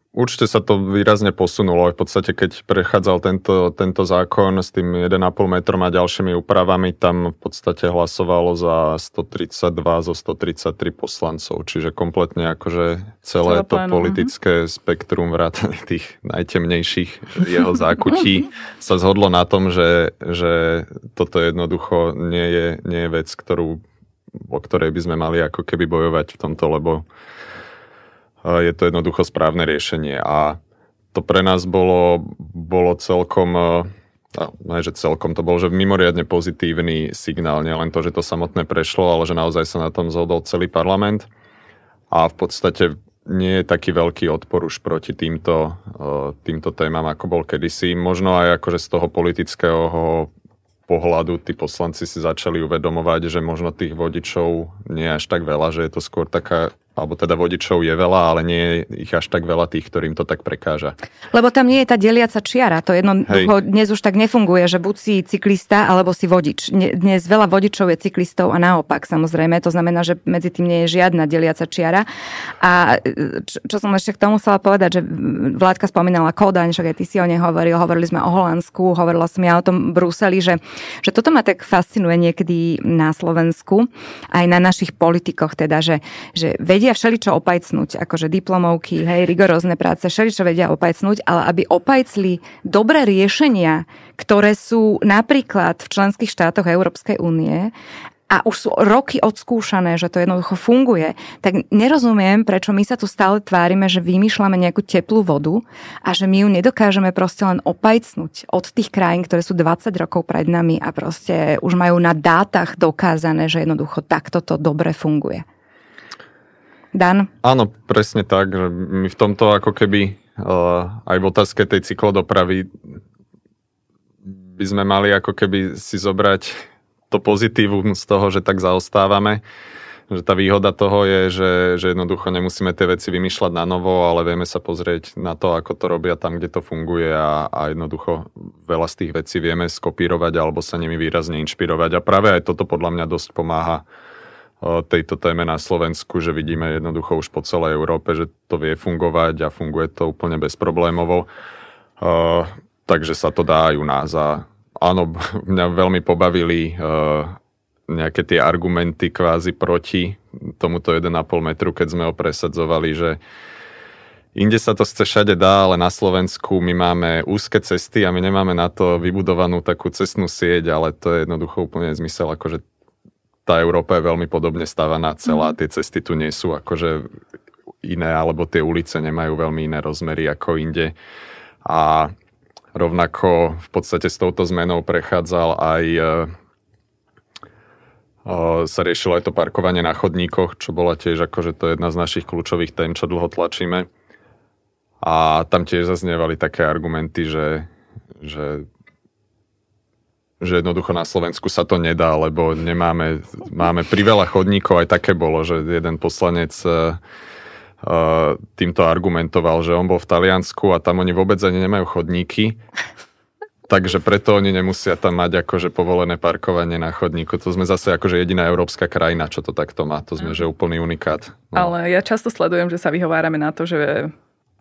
Určite sa to výrazne posunulo. V podstate, keď prechádzal tento, tento zákon s tým 1,5 metrom a ďalšími úpravami, tam v podstate hlasovalo za 132 zo 133 poslancov. Čiže kompletne akože celé, to plánu. politické spektrum vrátane tých najtemnejších jeho zákutí sa zhodlo na tom, že, že toto jednoducho nie je, nie je vec, ktorú, o ktorej by sme mali ako keby bojovať v tomto, lebo je to jednoducho správne riešenie. A to pre nás bolo, bolo celkom, ne, že celkom, to bol že mimoriadne pozitívny signál, nielen to, že to samotné prešlo, ale že naozaj sa na tom zhodol celý parlament. A v podstate nie je taký veľký odpor už proti týmto, týmto témam, ako bol kedysi. Možno aj akože z toho politického pohľadu tí poslanci si začali uvedomovať, že možno tých vodičov nie je až tak veľa, že je to skôr taká alebo teda vodičov je veľa, ale nie je ich až tak veľa tých, ktorým to tak prekáža. Lebo tam nie je tá deliaca čiara, to jedno dnes už tak nefunguje, že buď si cyklista, alebo si vodič. Dnes veľa vodičov je cyklistov a naopak samozrejme, to znamená, že medzi tým nie je žiadna deliaca čiara. A čo, čo som ešte k tomu chcela povedať, že Vládka spomínala Kodaň, však aj ty si o nej hovoril, hovorili sme o Holandsku, hovorila som ja o tom Bruseli, že, že toto ma tak fascinuje niekedy na Slovensku, aj na našich politikoch teda, že, že vedia vedia všeličo opajcnúť, akože diplomovky, hej, rigorózne práce, všeličo vedia opajcnúť, ale aby opajcli dobré riešenia, ktoré sú napríklad v členských štátoch Európskej únie a už sú roky odskúšané, že to jednoducho funguje, tak nerozumiem, prečo my sa tu stále tvárime, že vymýšľame nejakú teplú vodu a že my ju nedokážeme proste len opajcnúť od tých krajín, ktoré sú 20 rokov pred nami a proste už majú na dátach dokázané, že jednoducho takto to dobre funguje. Dan? Áno, presne tak. My v tomto ako keby uh, aj v otázke tej cyklodopravy by sme mali ako keby si zobrať to pozitívum z toho, že tak zaostávame. Že tá výhoda toho je, že, že jednoducho nemusíme tie veci vymýšľať na novo, ale vieme sa pozrieť na to, ako to robia tam, kde to funguje a, a jednoducho veľa z tých vecí vieme skopírovať alebo sa nimi výrazne inšpirovať. A práve aj toto podľa mňa dosť pomáha tejto téme na Slovensku, že vidíme jednoducho už po celej Európe, že to vie fungovať a funguje to úplne bezproblémovo. Takže sa to dá aj u nás. A áno, mňa veľmi pobavili nejaké tie argumenty kvázi proti tomuto 1,5 metru, keď sme ho presadzovali, že inde sa to chce všade dá, ale na Slovensku my máme úzke cesty a my nemáme na to vybudovanú takú cestnú sieť, ale to je jednoducho úplne zmysel, akože tá Európa je veľmi podobne stavaná celá, mhm. tie cesty tu nie sú akože iné, alebo tie ulice nemajú veľmi iné rozmery ako inde. A rovnako v podstate s touto zmenou prechádzal aj sa riešilo aj to parkovanie na chodníkoch, čo bola tiež akože to je jedna z našich kľúčových tém, čo dlho tlačíme. A tam tiež zaznievali také argumenty, že, že, že jednoducho na Slovensku sa to nedá, lebo nemáme, máme priveľa chodníkov, aj také bolo, že jeden poslanec uh, týmto argumentoval, že on bol v Taliansku a tam oni vôbec ani nemajú chodníky Takže preto oni nemusia tam mať akože povolené parkovanie na chodníku. To sme zase akože jediná európska krajina, čo to takto má. To sme, mm. že úplný unikát. No. Ale ja často sledujem, že sa vyhovárame na to, že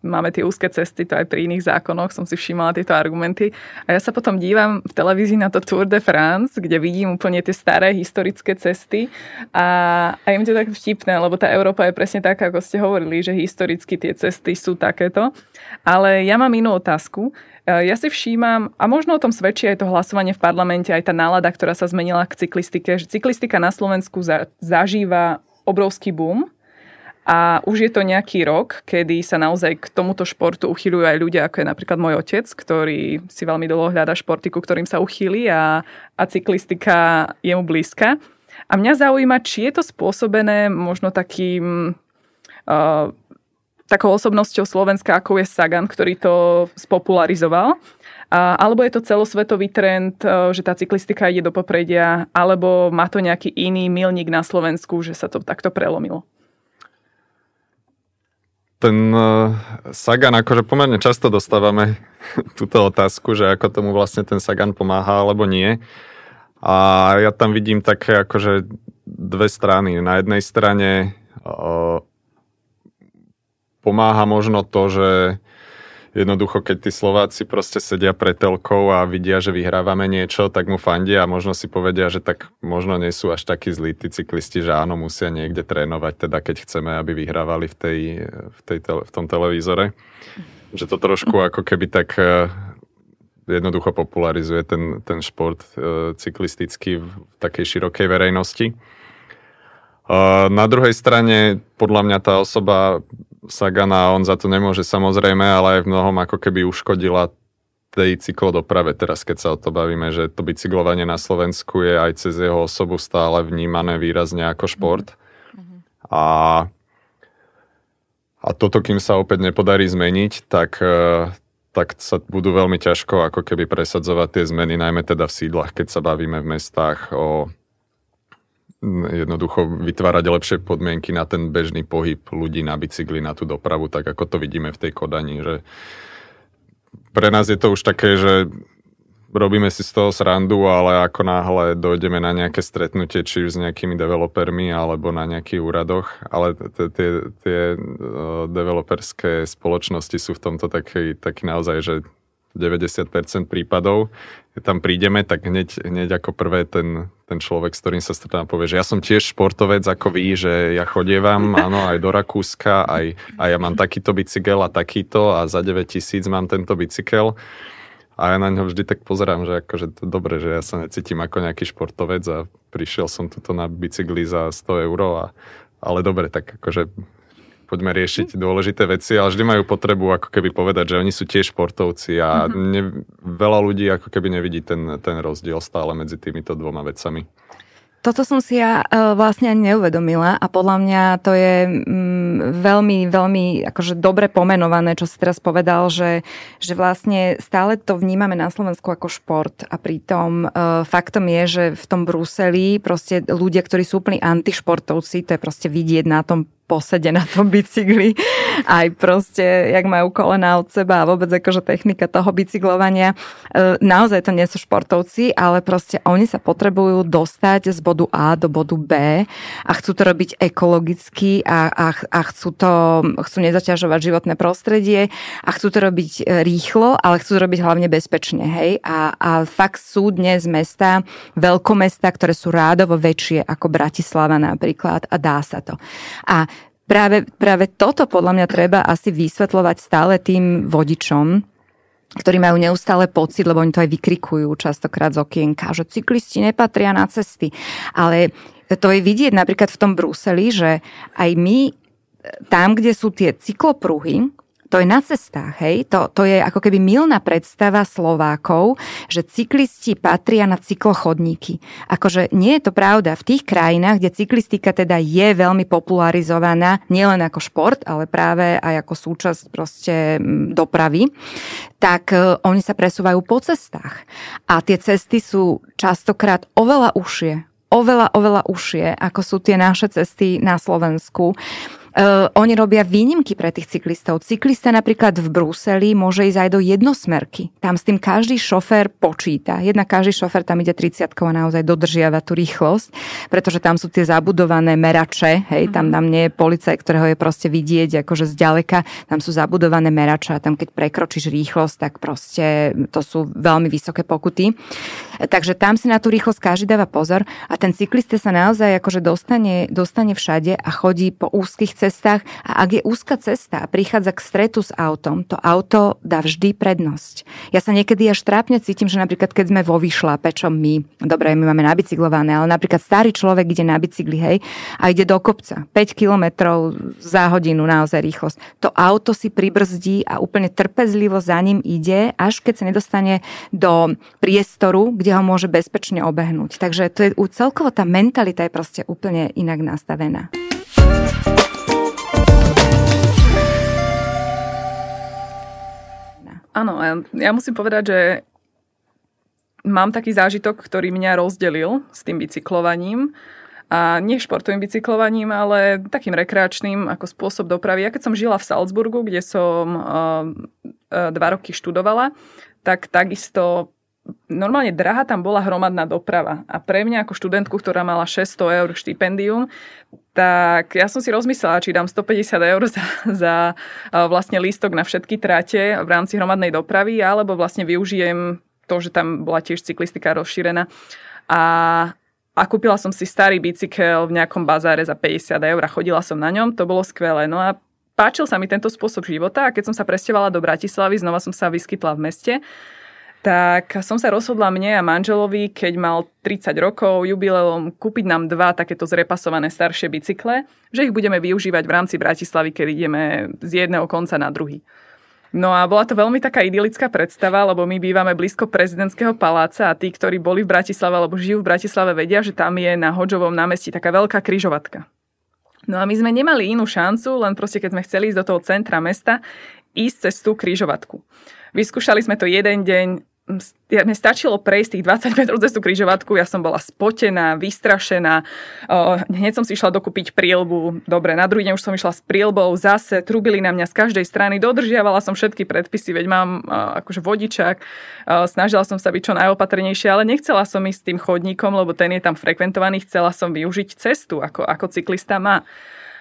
máme tie úzke cesty, to aj pri iných zákonoch som si všimala tieto argumenty. A ja sa potom dívam v televízii na to Tour de France, kde vidím úplne tie staré historické cesty a, a mi to tak vtipné, lebo tá Európa je presne taká, ako ste hovorili, že historicky tie cesty sú takéto. Ale ja mám inú otázku. E, ja si všímam, a možno o tom svedčí aj to hlasovanie v parlamente, aj tá nálada, ktorá sa zmenila k cyklistike, že cyklistika na Slovensku za, zažíva obrovský boom a už je to nejaký rok, kedy sa naozaj k tomuto športu uchyľujú aj ľudia, ako je napríklad môj otec, ktorý si veľmi dlho hľada športy, ku ktorým sa uchýli a, a cyklistika je mu blízka. A mňa zaujíma, či je to spôsobené možno takým uh, takou osobnosťou Slovenska, ako je Sagan, ktorý to spopularizoval. A, alebo je to celosvetový trend, e, že tá cyklistika ide do popredia, alebo má to nejaký iný milník na Slovensku, že sa to takto prelomilo? Ten uh, Sagan, akože pomerne často dostávame túto otázku, že ako tomu vlastne ten Sagan pomáha, alebo nie. A ja tam vidím také akože dve strany. Na jednej strane uh, pomáha možno to, že jednoducho, keď tí Slováci proste sedia pred telkou a vidia, že vyhrávame niečo, tak mu fandia a možno si povedia, že tak možno nie sú až takí zlí tí cyklisti, že áno, musia niekde trénovať, teda keď chceme, aby vyhrávali v, tej, v, tej, v tom televízore. Že to trošku ako keby tak e, jednoducho popularizuje ten, ten šport e, cyklistický v takej širokej verejnosti. E, na druhej strane, podľa mňa tá osoba Sagana, on za to nemôže samozrejme, ale aj v mnohom ako keby uškodila tej cyklodoprave teraz, keď sa o to bavíme, že to bicyklovanie na Slovensku je aj cez jeho osobu stále vnímané výrazne ako šport. Mm-hmm. A, a toto, kým sa opäť nepodarí zmeniť, tak, e, tak sa budú veľmi ťažko ako keby presadzovať tie zmeny, najmä teda v sídlach, keď sa bavíme v mestách o jednoducho vytvárať lepšie podmienky na ten bežný pohyb ľudí na bicykli, na tú dopravu, tak ako to vidíme v tej Kodani, že pre nás je to už také, že robíme si z toho srandu, ale ako náhle dojdeme na nejaké stretnutie, či už s nejakými developermi alebo na nejakých úradoch, ale tie developerské spoločnosti sú v tomto taký, taký naozaj, že 90% prípadov, keď tam prídeme, tak hneď, hneď ako prvé ten, ten človek, s ktorým sa stretám, povie, že ja som tiež športovec ako vy, že ja chodievam, áno, aj do Rakúska, aj, a ja mám takýto bicykel a takýto a za 9 tisíc mám tento bicykel. A ja na ňo vždy tak pozerám, že akože to dobre, že ja sa necítim ako nejaký športovec a prišiel som tuto na bicykli za 100 eur, a, ale dobre, tak akože poďme riešiť dôležité veci, ale vždy majú potrebu ako keby povedať, že oni sú tiež športovci a mm-hmm. ne, veľa ľudí ako keby nevidí ten, ten rozdiel stále medzi týmito dvoma vecami. Toto som si ja uh, vlastne ani neuvedomila a podľa mňa to je um, veľmi, veľmi akože dobre pomenované, čo si teraz povedal, že, že vlastne stále to vnímame na Slovensku ako šport a pritom uh, faktom je, že v tom Bruseli proste ľudia, ktorí sú úplní antišportovci, to je proste vidieť na tom posede na tom bicykli, aj proste, jak majú kolena od seba a vôbec akože technika toho bicyklovania. E, naozaj to nie sú športovci, ale proste oni sa potrebujú dostať z bodu A do bodu B a chcú to robiť ekologicky a, a, a chcú to, chcú nezaťažovať životné prostredie a chcú to robiť e, rýchlo, ale chcú to robiť hlavne bezpečne, hej. A, a fakt sú dnes mesta, veľkomesta, ktoré sú rádovo väčšie ako Bratislava napríklad a dá sa to. A práve, práve toto podľa mňa treba asi vysvetľovať stále tým vodičom, ktorí majú neustále pocit, lebo oni to aj vykrikujú častokrát z okienka, že cyklisti nepatria na cesty. Ale to je vidieť napríklad v tom Bruseli, že aj my tam, kde sú tie cyklopruhy, to je na cestách, hej? To, to je ako keby milná predstava Slovákov, že cyklisti patria na cyklochodníky. Akože nie je to pravda. V tých krajinách, kde cyklistika teda je veľmi popularizovaná, nielen ako šport, ale práve aj ako súčasť proste dopravy, tak e, oni sa presúvajú po cestách. A tie cesty sú častokrát oveľa užšie, oveľa, oveľa užšie, ako sú tie naše cesty na Slovensku. Uh, oni robia výnimky pre tých cyklistov. Cyklista napríklad v Bruseli môže ísť aj do jednosmerky. Tam s tým každý šofér počíta. Jedna každý šofér tam ide 30 a naozaj dodržiava tú rýchlosť, pretože tam sú tie zabudované merače, hej, tam mhm. tam nie je policaj, ktorého je proste vidieť akože zďaleka, tam sú zabudované merače a tam keď prekročíš rýchlosť, tak proste to sú veľmi vysoké pokuty. Takže tam si na tú rýchlosť každý dáva pozor a ten cyklista sa naozaj akože dostane, dostane všade a chodí po úzkých cestách a ak je úzka cesta a prichádza k stretu s autom, to auto dá vždy prednosť. Ja sa niekedy až trápne cítim, že napríklad keď sme vo vyšlape, čo my, dobre, my máme nabicyklované, ale napríklad starý človek ide na bicykli, hej, a ide do kopca, 5 kilometrov za hodinu naozaj rýchlosť. To auto si pribrzdí a úplne trpezlivo za ním ide, až keď sa nedostane do priestoru, kde ho môže bezpečne obehnúť. Takže to je, celkovo tá mentalita je proste úplne inak nastavená. Áno, ja musím povedať, že mám taký zážitok, ktorý mňa rozdelil s tým bicyklovaním. A nie športovým bicyklovaním, ale takým rekreačným ako spôsob dopravy. Ja keď som žila v Salzburgu, kde som uh, uh, dva roky študovala, tak takisto normálne drahá tam bola hromadná doprava. A pre mňa ako študentku, ktorá mala 600 eur štipendium, tak ja som si rozmyslela, či dám 150 eur za, za vlastne lístok na všetky trate v rámci hromadnej dopravy, alebo vlastne využijem to, že tam bola tiež cyklistika rozšírená. A, a kúpila som si starý bicykel v nejakom bazáre za 50 eur a chodila som na ňom, to bolo skvelé. No a páčil sa mi tento spôsob života a keď som sa presťahovala do Bratislavy, znova som sa vyskytla v meste, tak som sa rozhodla mne a manželovi, keď mal 30 rokov, jubileom, kúpiť nám dva takéto zrepasované staršie bicykle, že ich budeme využívať v rámci Bratislavy, keď ideme z jedného konca na druhý. No a bola to veľmi taká idylická predstava, lebo my bývame blízko prezidentského paláca a tí, ktorí boli v Bratislave alebo žijú v Bratislave, vedia, že tam je na Hodžovom námestí taká veľká kryžovatka. No a my sme nemali inú šancu, len proste keď sme chceli ísť do toho centra mesta, ísť cez tú kryžovatku. Vyskúšali sme to jeden deň, mne stačilo prejsť tých 20 metrov cez tú križovatku, ja som bola spotená, vystrašená, hneď som si išla dokúpiť prielbu, dobre, na druhý deň už som išla s prielbou, zase trubili na mňa z každej strany, dodržiavala som všetky predpisy, veď mám akože vodičák, snažila som sa byť čo najopatrnejšie, ale nechcela som ísť s tým chodníkom, lebo ten je tam frekventovaný, chcela som využiť cestu, ako, ako cyklista má.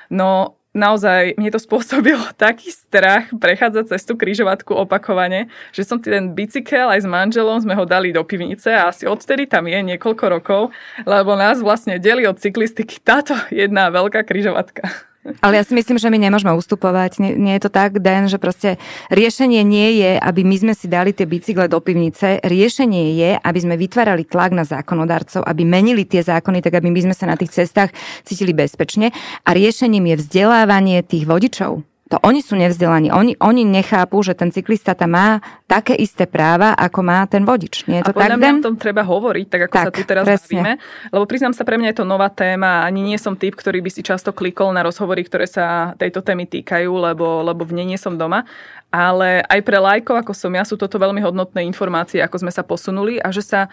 No naozaj mne to spôsobilo taký strach prechádzať cez tú križovatku opakovane, že som ten bicykel aj s manželom sme ho dali do pivnice a asi odtedy tam je niekoľko rokov, lebo nás vlastne delí od cyklistiky táto jedna veľká križovatka. Ale ja si myslím, že my nemôžeme ustupovať. Nie, nie je to tak, Den, že proste riešenie nie je, aby my sme si dali tie bicykle do pivnice. Riešenie je, aby sme vytvárali tlak na zákonodarcov, aby menili tie zákony, tak aby my sme sa na tých cestách cítili bezpečne. A riešením je vzdelávanie tých vodičov to oni sú nevzdelaní. Oni, oni nechápu, že ten cyklista tam má také isté práva, ako má ten vodič. Nie je to a tak, mňa o tom treba hovoriť, tak ako tak, sa tu teraz presne. bavíme. Lebo priznám sa, pre mňa je to nová téma. Ani nie som typ, ktorý by si často klikol na rozhovory, ktoré sa tejto témy týkajú, lebo, lebo v nej nie som doma. Ale aj pre lajkov, ako som ja, sú toto veľmi hodnotné informácie, ako sme sa posunuli a že sa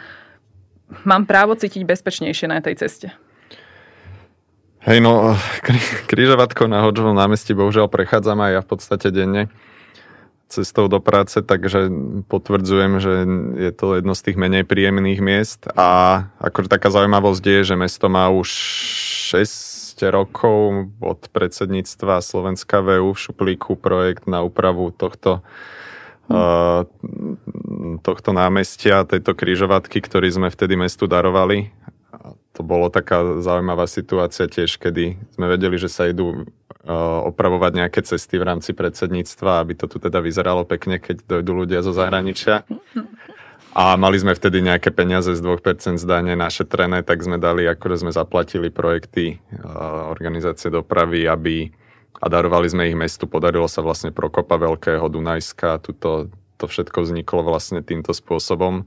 mám právo cítiť bezpečnejšie na tej ceste. Hej, no, križovatko na Hodžovom námestí bohužiaľ prechádzam aj ja v podstate denne cestou do práce, takže potvrdzujem, že je to jedno z tých menej príjemných miest a akože taká zaujímavosť je, že mesto má už 6 rokov od predsedníctva Slovenska VU v šuplíku projekt na úpravu tohto hm. tohto námestia, tejto križovatky, ktorý sme vtedy mestu darovali to bolo taká zaujímavá situácia tiež, kedy sme vedeli, že sa idú opravovať nejaké cesty v rámci predsedníctva, aby to tu teda vyzeralo pekne, keď dojdú ľudia zo zahraničia. A mali sme vtedy nejaké peniaze z 2% zdanie našetrené, tak sme dali, akože sme zaplatili projekty organizácie dopravy, aby a darovali sme ich mestu. Podarilo sa vlastne Prokopa Veľkého, Dunajska, tuto, to všetko vzniklo vlastne týmto spôsobom.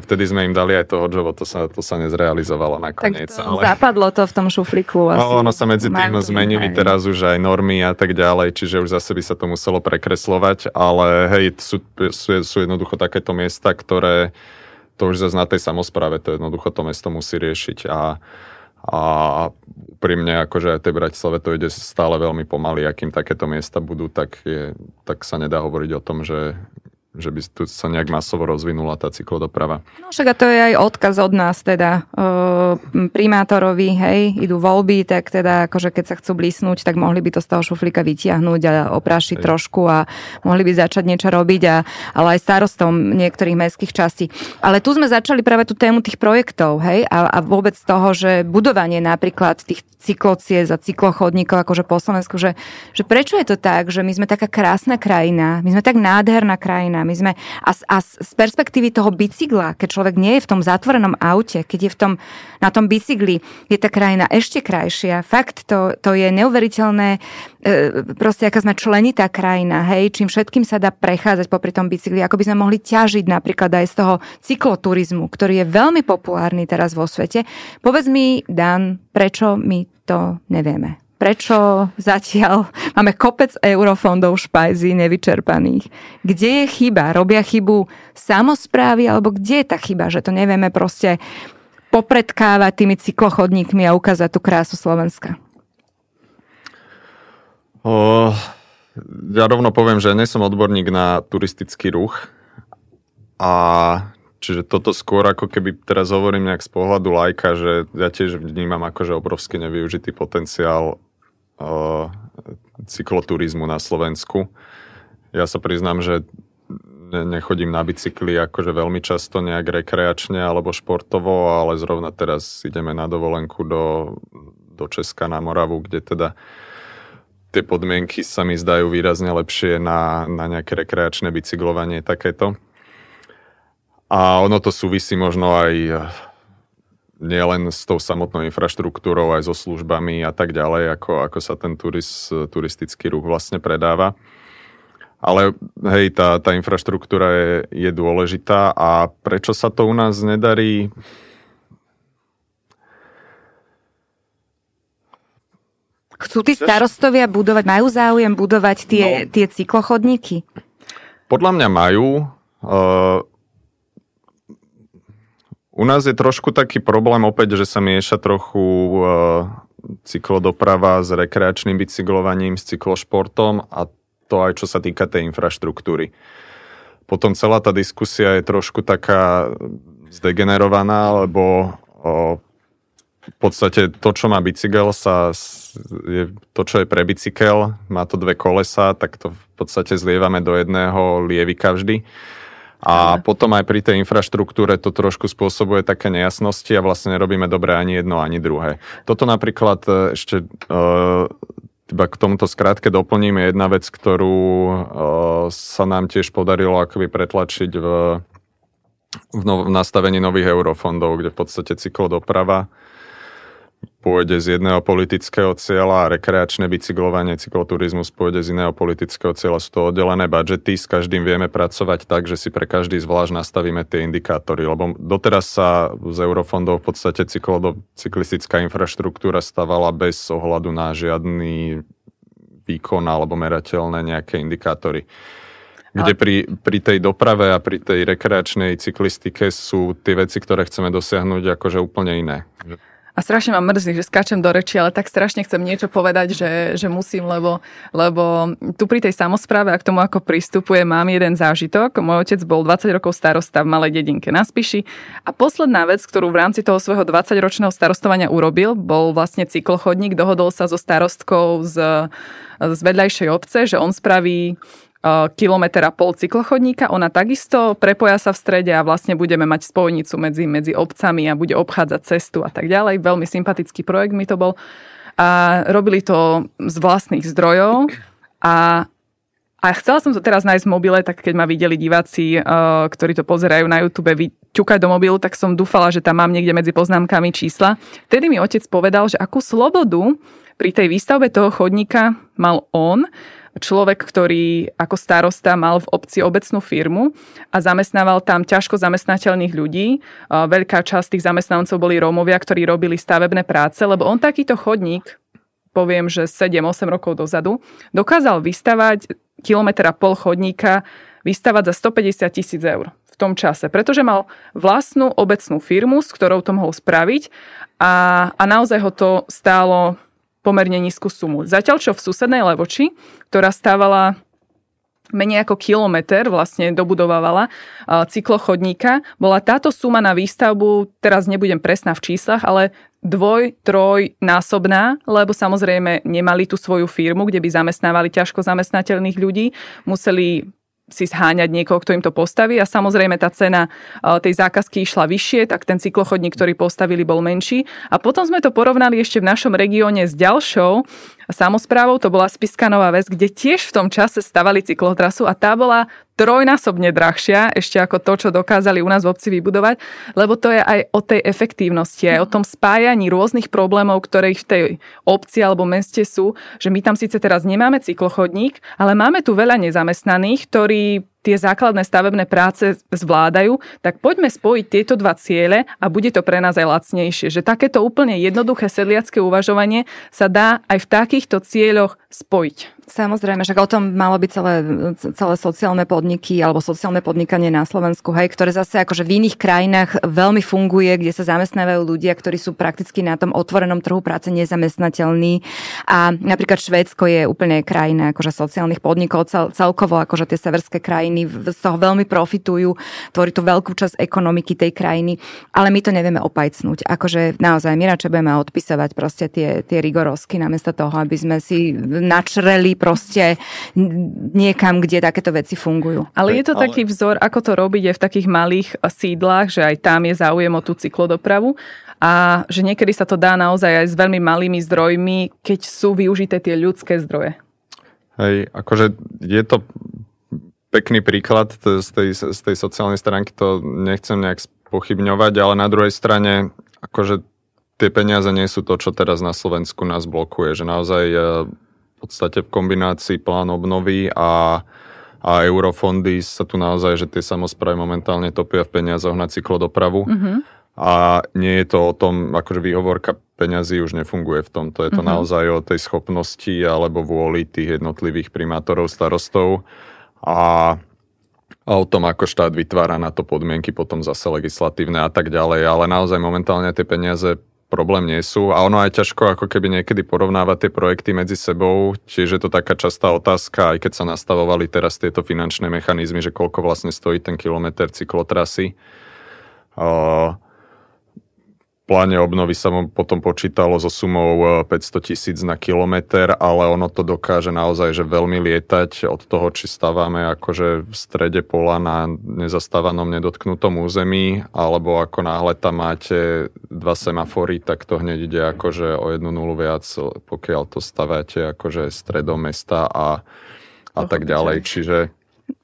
Vtedy sme im dali aj toho jobo, to sa, to sa nezrealizovalo nakoniec. Tak to ale... zapadlo to v tom šuflíku. Asi. No, ono sa medzi tým zmenili aj. teraz už aj normy a tak ďalej, čiže už zase by sa to muselo prekreslovať, ale hej, sú, sú, sú jednoducho takéto miesta, ktoré to už zase na tej samozpráve, to jednoducho to mesto musí riešiť a a pri mne, akože aj tej Bratislave to ide stále veľmi pomaly, akým takéto miesta budú, tak, je, tak sa nedá hovoriť o tom, že že by tu sa nejak masovo rozvinula tá cyklodoprava. No však a to je aj odkaz od nás teda e, primátorovi, hej, idú voľby, tak teda akože keď sa chcú blísnuť, tak mohli by to z toho šuflíka vytiahnuť a oprášiť hej. trošku a mohli by začať niečo robiť, a, ale aj starostom niektorých mestských častí. Ale tu sme začali práve tú tému tých projektov, hej, a, a vôbec toho, že budovanie napríklad tých cyklociez a cyklochodníkov akože po Slovensku, že, že prečo je to tak, že my sme taká krásna krajina, my sme tak nádherná krajina. My sme, a, a z perspektívy toho bicykla, keď človek nie je v tom zatvorenom aute, keď je v tom, na tom bicykli, je tá krajina ešte krajšia. Fakt, to, to je neuveriteľné, e, proste aká sme členitá krajina, hej, čím všetkým sa dá prechádzať popri tom bicykli, ako by sme mohli ťažiť napríklad aj z toho cykloturizmu, ktorý je veľmi populárny teraz vo svete. Povedz mi, Dan, prečo my to nevieme? Prečo zatiaľ máme kopec eurofondov špajzí nevyčerpaných. Kde je chyba? Robia chybu samozprávy, alebo kde je tá chyba, že to nevieme proste popredkávať tými cyklochodníkmi a ukázať tú krásu Slovenska? O, ja rovno poviem, že nie som odborník na turistický ruch a čiže toto skôr ako keby teraz hovorím nejak z pohľadu lajka, že ja tiež vnímam akože obrovský nevyužitý potenciál cykloturizmu na Slovensku. Ja sa priznám, že nechodím na bicykli akože veľmi často nejak rekreačne alebo športovo, ale zrovna teraz ideme na dovolenku do, do Česka na Moravu, kde teda tie podmienky sa mi zdajú výrazne lepšie na, na nejaké rekreačné bicyklovanie takéto. A ono to súvisí možno aj nielen s tou samotnou infraštruktúrou, aj so službami a tak ďalej, ako, ako sa ten turist, turistický ruch vlastne predáva. Ale hej, tá, tá infraštruktúra je, je dôležitá a prečo sa to u nás nedarí? Chcú tí starostovia budovať, majú záujem budovať tie, no, tie cyklochodníky? Podľa mňa majú. Uh, u nás je trošku taký problém opäť, že sa mieša trochu uh, cyklodoprava s rekreačným bicyklovaním, s cyklošportom a to aj čo sa týka tej infraštruktúry. Potom celá tá diskusia je trošku taká zdegenerovaná, lebo uh, v podstate to, čo má bicykel, sa, je to, čo je pre bicykel, má to dve kolesa, tak to v podstate zlievame do jedného lievika vždy. A potom aj pri tej infraštruktúre to trošku spôsobuje také nejasnosti a vlastne nerobíme dobre ani jedno, ani druhé. Toto napríklad e, ešte uh, iba k tomuto skrátke doplním je jedna vec, ktorú uh, sa nám tiež podarilo akoby pretlačiť v, v, no, v nastavení nových eurofondov, kde v podstate cyklodoprava pôjde z jedného politického cieľa a rekreačné bicyklovanie, cykloturizmus pôjde z iného politického cieľa. Sú to oddelené budžety, s každým vieme pracovať tak, že si pre každý zvlášť nastavíme tie indikátory, lebo doteraz sa z eurofondov v podstate cyklodo, cyklistická infraštruktúra stavala bez ohľadu na žiadny výkon alebo merateľné nejaké indikátory. Kde pri, pri tej doprave a pri tej rekreačnej cyklistike sú tie veci, ktoré chceme dosiahnuť akože úplne iné. A strašne ma mrzí, že skáčem do reči, ale tak strašne chcem niečo povedať, že, že musím, lebo, lebo tu pri tej samozpráve a k tomu, ako pristupuje, mám jeden zážitok. Môj otec bol 20 rokov starosta v malej dedinke na Spiši a posledná vec, ktorú v rámci toho svojho 20-ročného starostovania urobil, bol vlastne cyklochodník. Dohodol sa so starostkou z, z vedľajšej obce, že on spraví kilometr a pol cyklochodníka. Ona takisto prepoja sa v strede a vlastne budeme mať spojnicu medzi, medzi obcami a bude obchádzať cestu a tak ďalej. Veľmi sympatický projekt mi to bol. a robili to z vlastných zdrojov a a chcela som to teraz nájsť v mobile, tak keď ma videli diváci, uh, ktorí to pozerajú na YouTube, ťukať do mobilu, tak som dúfala, že tam mám niekde medzi poznámkami čísla. Vtedy mi otec povedal, že akú slobodu pri tej výstavbe toho chodníka mal on, človek, ktorý ako starosta mal v obci obecnú firmu a zamestnával tam ťažko zamestnateľných ľudí. Veľká časť tých zamestnancov boli Rómovia, ktorí robili stavebné práce, lebo on takýto chodník, poviem, že 7-8 rokov dozadu, dokázal vystavať kilometr a pol chodníka vystavať za 150 tisíc eur v tom čase, pretože mal vlastnú obecnú firmu, s ktorou to mohol spraviť a, a naozaj ho to stálo pomerne nízku sumu. Zatiaľ, čo v susednej Levoči, ktorá stávala menej ako kilometr vlastne dobudovávala cyklochodníka. Bola táto suma na výstavbu, teraz nebudem presná v číslach, ale dvoj, troj násobná, lebo samozrejme nemali tú svoju firmu, kde by zamestnávali ťažko zamestnateľných ľudí, museli si zháňať niekoho, kto im to postaví a samozrejme tá cena tej zákazky išla vyššie, tak ten cyklochodník, ktorý postavili, bol menší. A potom sme to porovnali ešte v našom regióne s ďalšou samozprávou, to bola Spiska Nová Ves, kde tiež v tom čase stavali cyklotrasu a tá bola trojnásobne drahšia ešte ako to, čo dokázali u nás v obci vybudovať, lebo to je aj o tej efektívnosti, aj o tom spájaní rôznych problémov, ktoré v tej obci alebo meste sú, že my tam síce teraz nemáme cyklochodník, ale máme tu veľa nezamestnaných, ktorí tie základné stavebné práce zvládajú, tak poďme spojiť tieto dva ciele a bude to pre nás aj lacnejšie. Že takéto úplne jednoduché sedliacké uvažovanie sa dá aj v takýchto cieľoch spojiť. Samozrejme, však o tom malo byť celé, celé sociálne podniky alebo sociálne podnikanie na Slovensku, hej, ktoré zase akože v iných krajinách veľmi funguje, kde sa zamestnávajú ľudia, ktorí sú prakticky na tom otvorenom trhu práce nezamestnateľní. A napríklad Švédsko je úplne krajina akože sociálnych podnikov, cel, celkovo akože tie severské krajiny z toho veľmi profitujú, tvorí to veľkú časť ekonomiky tej krajiny, ale my to nevieme opajcnúť. Akože naozaj my radšej budeme odpisovať proste tie, tie rigorosky namiesto toho, aby sme si načreli proste niekam, kde takéto veci fungujú. Ale je to ale... taký vzor, ako to robiť aj v takých malých sídlach, že aj tam je záujem o tú cyklodopravu a že niekedy sa to dá naozaj aj s veľmi malými zdrojmi, keď sú využité tie ľudské zdroje. Hej, akože je to pekný príklad z tej, z tej sociálnej stránky, to nechcem nejak pochybňovať, ale na druhej strane akože tie peniaze nie sú to, čo teraz na Slovensku nás blokuje, že naozaj e, podstate v kombinácii plán obnovy a, a eurofondy sa tu naozaj, že tie samozprávy momentálne topia v peniazoch na cyklodopravu. Mm-hmm. A nie je to o tom, akože výhovorka peňazí už nefunguje v tomto. Je to mm-hmm. naozaj o tej schopnosti alebo vôli tých jednotlivých primátorov, starostov a a o tom, ako štát vytvára na to podmienky potom zase legislatívne a tak ďalej. Ale naozaj momentálne tie peniaze problém nie sú a ono aj ťažko ako keby niekedy porovnávať tie projekty medzi sebou, čiže to taká častá otázka, aj keď sa nastavovali teraz tieto finančné mechanizmy, že koľko vlastne stojí ten kilometr cyklotrasy. Uh, pláne obnovy sa mu potom počítalo so sumou 500 e, tisíc na kilometr, ale ono to dokáže naozaj že veľmi lietať od toho, či stávame akože v strede pola na nezastávanom nedotknutom území, alebo ako náhle tam máte dva semafory, tak to hneď ide akože o jednu nulu viac, pokiaľ to staváte akože stredom mesta a, a tak ďalej. Čiže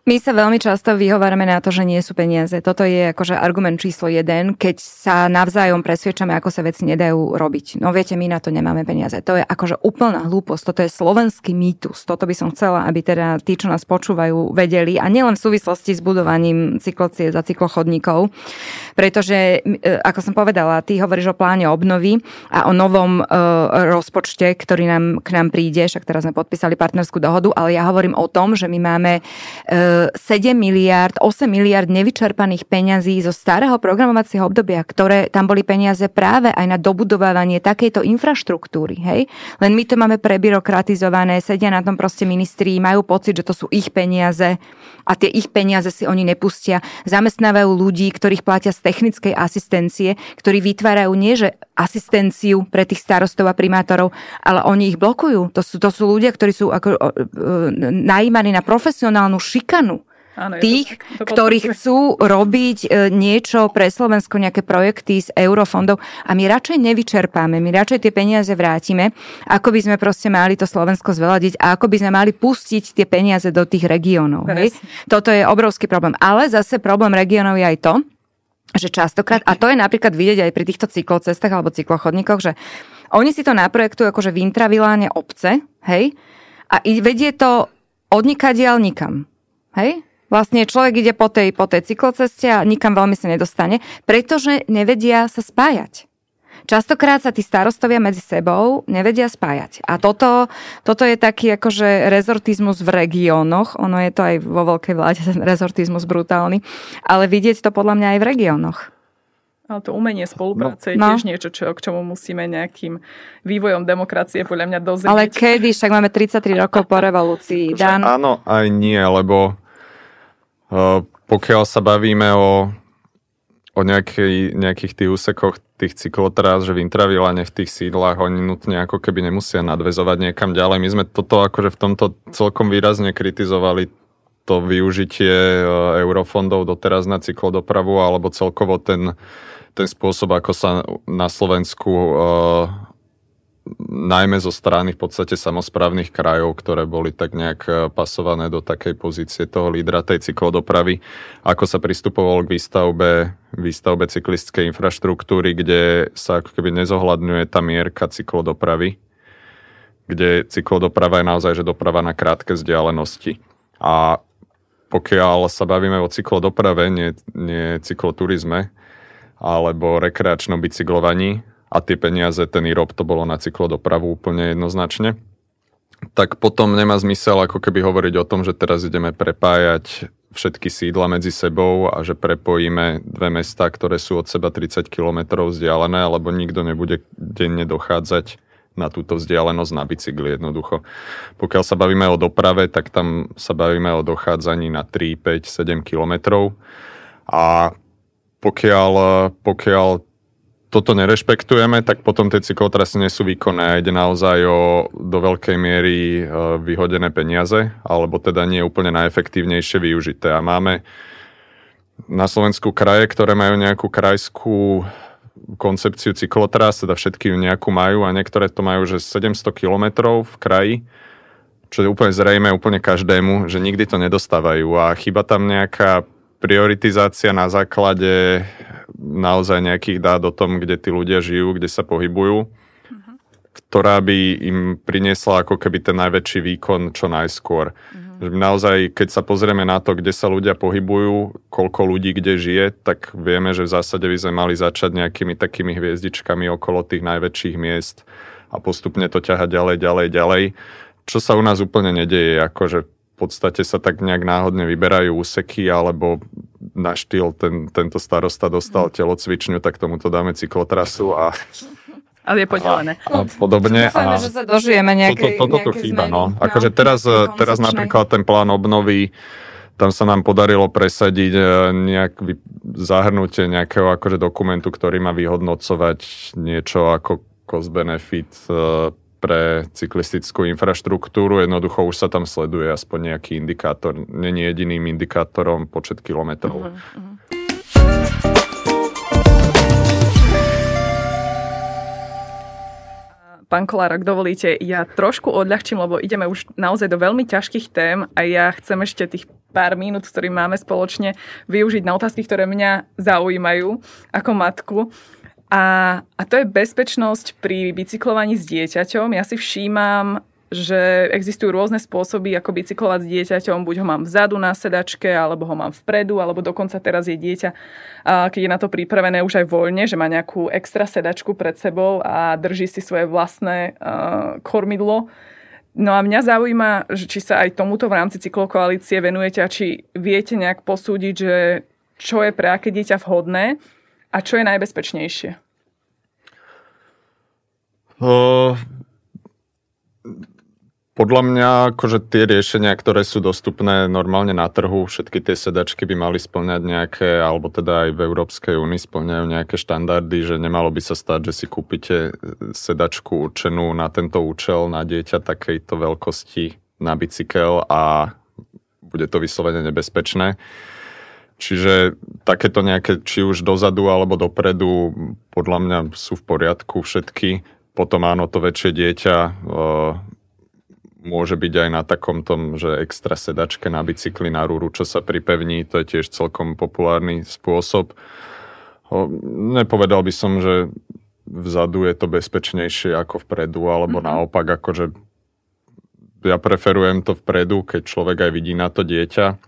my sa veľmi často vyhovárame na to, že nie sú peniaze. Toto je akože argument číslo jeden, keď sa navzájom presviečame, ako sa veci nedajú robiť. No viete, my na to nemáme peniaze. To je akože úplná hlúposť. Toto je slovenský mýtus. Toto by som chcela, aby teda tí, čo nás počúvajú, vedeli. A nielen v súvislosti s budovaním cyklocie za cyklochodníkov. Pretože, e, ako som povedala, ty hovoríš o pláne obnovy a o novom e, rozpočte, ktorý nám, k nám príde. Však teraz sme podpísali partnerskú dohodu, ale ja hovorím o tom, že my máme e, 7 miliard, 8 miliard nevyčerpaných peňazí zo starého programovacieho obdobia, ktoré tam boli peniaze práve aj na dobudovávanie takejto infraštruktúry. Hej? Len my to máme prebyrokratizované, sedia na tom proste ministri, majú pocit, že to sú ich peniaze a tie ich peniaze si oni nepustia. Zamestnávajú ľudí, ktorých platia z technickej asistencie, ktorí vytvárajú nie že asistenciu pre tých starostov a primátorov, ale oni ich blokujú. To sú, to sú ľudia, ktorí sú ako, najímaní na profesionálnu šikanu Áno, tých, to, to ktorí chcú robiť e, niečo pre Slovensko, nejaké projekty z eurofondov a my radšej nevyčerpáme, my radšej tie peniaze vrátime, ako by sme proste mali to Slovensko zveladiť a ako by sme mali pustiť tie peniaze do tých regiónov. Toto je obrovský problém. Ale zase problém regiónov je aj to, že častokrát, a to je napríklad vidieť aj pri týchto cyklocestách alebo cyklochodníkoch, že oni si to naprojektujú akože v intraviláne obce, hej, a vedie to odnikadiaľ nikam, hej. Vlastne človek ide po tej, po tej cykloceste a nikam veľmi sa nedostane, pretože nevedia sa spájať. Častokrát sa tí starostovia medzi sebou nevedia spájať. A toto, toto je taký akože rezortizmus v regiónoch. Ono je to aj vo veľkej vláde, ten rezortizmus brutálny. Ale vidieť to podľa mňa aj v regiónoch. Ale to umenie spolupráce no. je tiež no. niečo, čo, k čomu musíme nejakým vývojom demokracie podľa mňa dozrieť. Ale kedy? Však máme 33 rokov po revolúcii. Dan? Áno, aj nie, lebo pokiaľ sa bavíme o o nejakej, nejakých tých úsekoch tých cyklotrás, že v intravilane v tých sídlach oni nutne ako keby nemusia nadvezovať niekam ďalej. My sme toto akože v tomto celkom výrazne kritizovali to využitie e, eurofondov doteraz na cyklodopravu alebo celkovo ten, ten spôsob, ako sa na Slovensku uh, najmä zo strany v podstate samozprávnych krajov, ktoré boli tak nejak e, pasované do takej pozície toho lídra tej cyklodopravy, ako sa pristupovalo k výstavbe, výstavbe cyklistskej infraštruktúry, kde sa ako keby nezohľadňuje tá mierka cyklodopravy, kde cyklodoprava je naozaj že doprava na krátke vzdialenosti. A pokiaľ sa bavíme o cyklodoprave, nie, nie cykloturizme, alebo rekreačnom bicyklovaní, a tie peniaze, ten IROP to bolo na cyklodopravu úplne jednoznačne, tak potom nemá zmysel ako keby hovoriť o tom, že teraz ideme prepájať všetky sídla medzi sebou a že prepojíme dve mesta, ktoré sú od seba 30 km vzdialené, alebo nikto nebude denne dochádzať na túto vzdialenosť na bicykli jednoducho. Pokiaľ sa bavíme o doprave, tak tam sa bavíme o dochádzaní na 3, 5, 7 kilometrov a pokiaľ, pokiaľ toto nerešpektujeme, tak potom tie cyklotrasy nie sú výkonné a ide naozaj o do veľkej miery e, vyhodené peniaze, alebo teda nie úplne najefektívnejšie využité. A máme na Slovensku kraje, ktoré majú nejakú krajskú koncepciu cyklotras, teda všetky nejakú majú a niektoré to majú, že 700 kilometrov v kraji, čo je úplne zrejme úplne každému, že nikdy to nedostávajú a chyba tam nejaká prioritizácia na základe naozaj nejakých dát o tom, kde tí ľudia žijú, kde sa pohybujú, uh-huh. ktorá by im priniesla ako keby ten najväčší výkon čo najskôr. Uh-huh. Naozaj, keď sa pozrieme na to, kde sa ľudia pohybujú, koľko ľudí kde žije, tak vieme, že v zásade by sme mali začať nejakými takými hviezdičkami okolo tých najväčších miest a postupne to ťahať ďalej, ďalej, ďalej. Čo sa u nás úplne nedeje, akože podstate sa tak nejak náhodne vyberajú úseky, alebo na štýl ten, tento starosta dostal telocvičňu, tak tomuto dáme cyklotrasu a ale je podelené. A, a podobne. A že sa dožijeme nejaké, toto, toto nejaké chýba, no. Akože teraz, teraz napríklad ten plán obnovy, tam sa nám podarilo presadiť e, nejak zahrnutie nejakého akože dokumentu, ktorý má vyhodnocovať niečo ako cost benefit e, pre cyklistickú infraštruktúru. Jednoducho už sa tam sleduje aspoň nejaký indikátor. Není jediným indikátorom počet kilometrov. Uh-huh. Pán Kolár, ak dovolíte, ja trošku odľahčím, lebo ideme už naozaj do veľmi ťažkých tém a ja chcem ešte tých pár minút, ktorý máme spoločne, využiť na otázky, ktoré mňa zaujímajú ako matku. A, a to je bezpečnosť pri bicyklovaní s dieťaťom. Ja si všímam, že existujú rôzne spôsoby, ako bicyklovať s dieťaťom. Buď ho mám vzadu na sedačke, alebo ho mám vpredu, alebo dokonca teraz je dieťa, keď je na to pripravené už aj voľne, že má nejakú extra sedačku pred sebou a drží si svoje vlastné uh, kormidlo. No a mňa zaujíma, či sa aj tomuto v rámci cyklokoalície venujete a či viete nejak posúdiť, že čo je pre aké dieťa vhodné a čo je najbezpečnejšie? Uh, podľa mňa akože tie riešenia, ktoré sú dostupné normálne na trhu, všetky tie sedačky by mali splňať nejaké, alebo teda aj v Európskej únii splňajú nejaké štandardy, že nemalo by sa stať, že si kúpite sedačku určenú na tento účel na dieťa takejto veľkosti na bicykel a bude to vyslovene nebezpečné. Čiže takéto nejaké, či už dozadu alebo dopredu, podľa mňa sú v poriadku všetky. Potom áno, to väčšie dieťa e, môže byť aj na takom tom, že extra sedačke na bicykli na rúru, čo sa pripevní, to je tiež celkom populárny spôsob. O, nepovedal by som, že vzadu je to bezpečnejšie ako vpredu, alebo mm-hmm. naopak, akože ja preferujem to vpredu, keď človek aj vidí na to dieťa,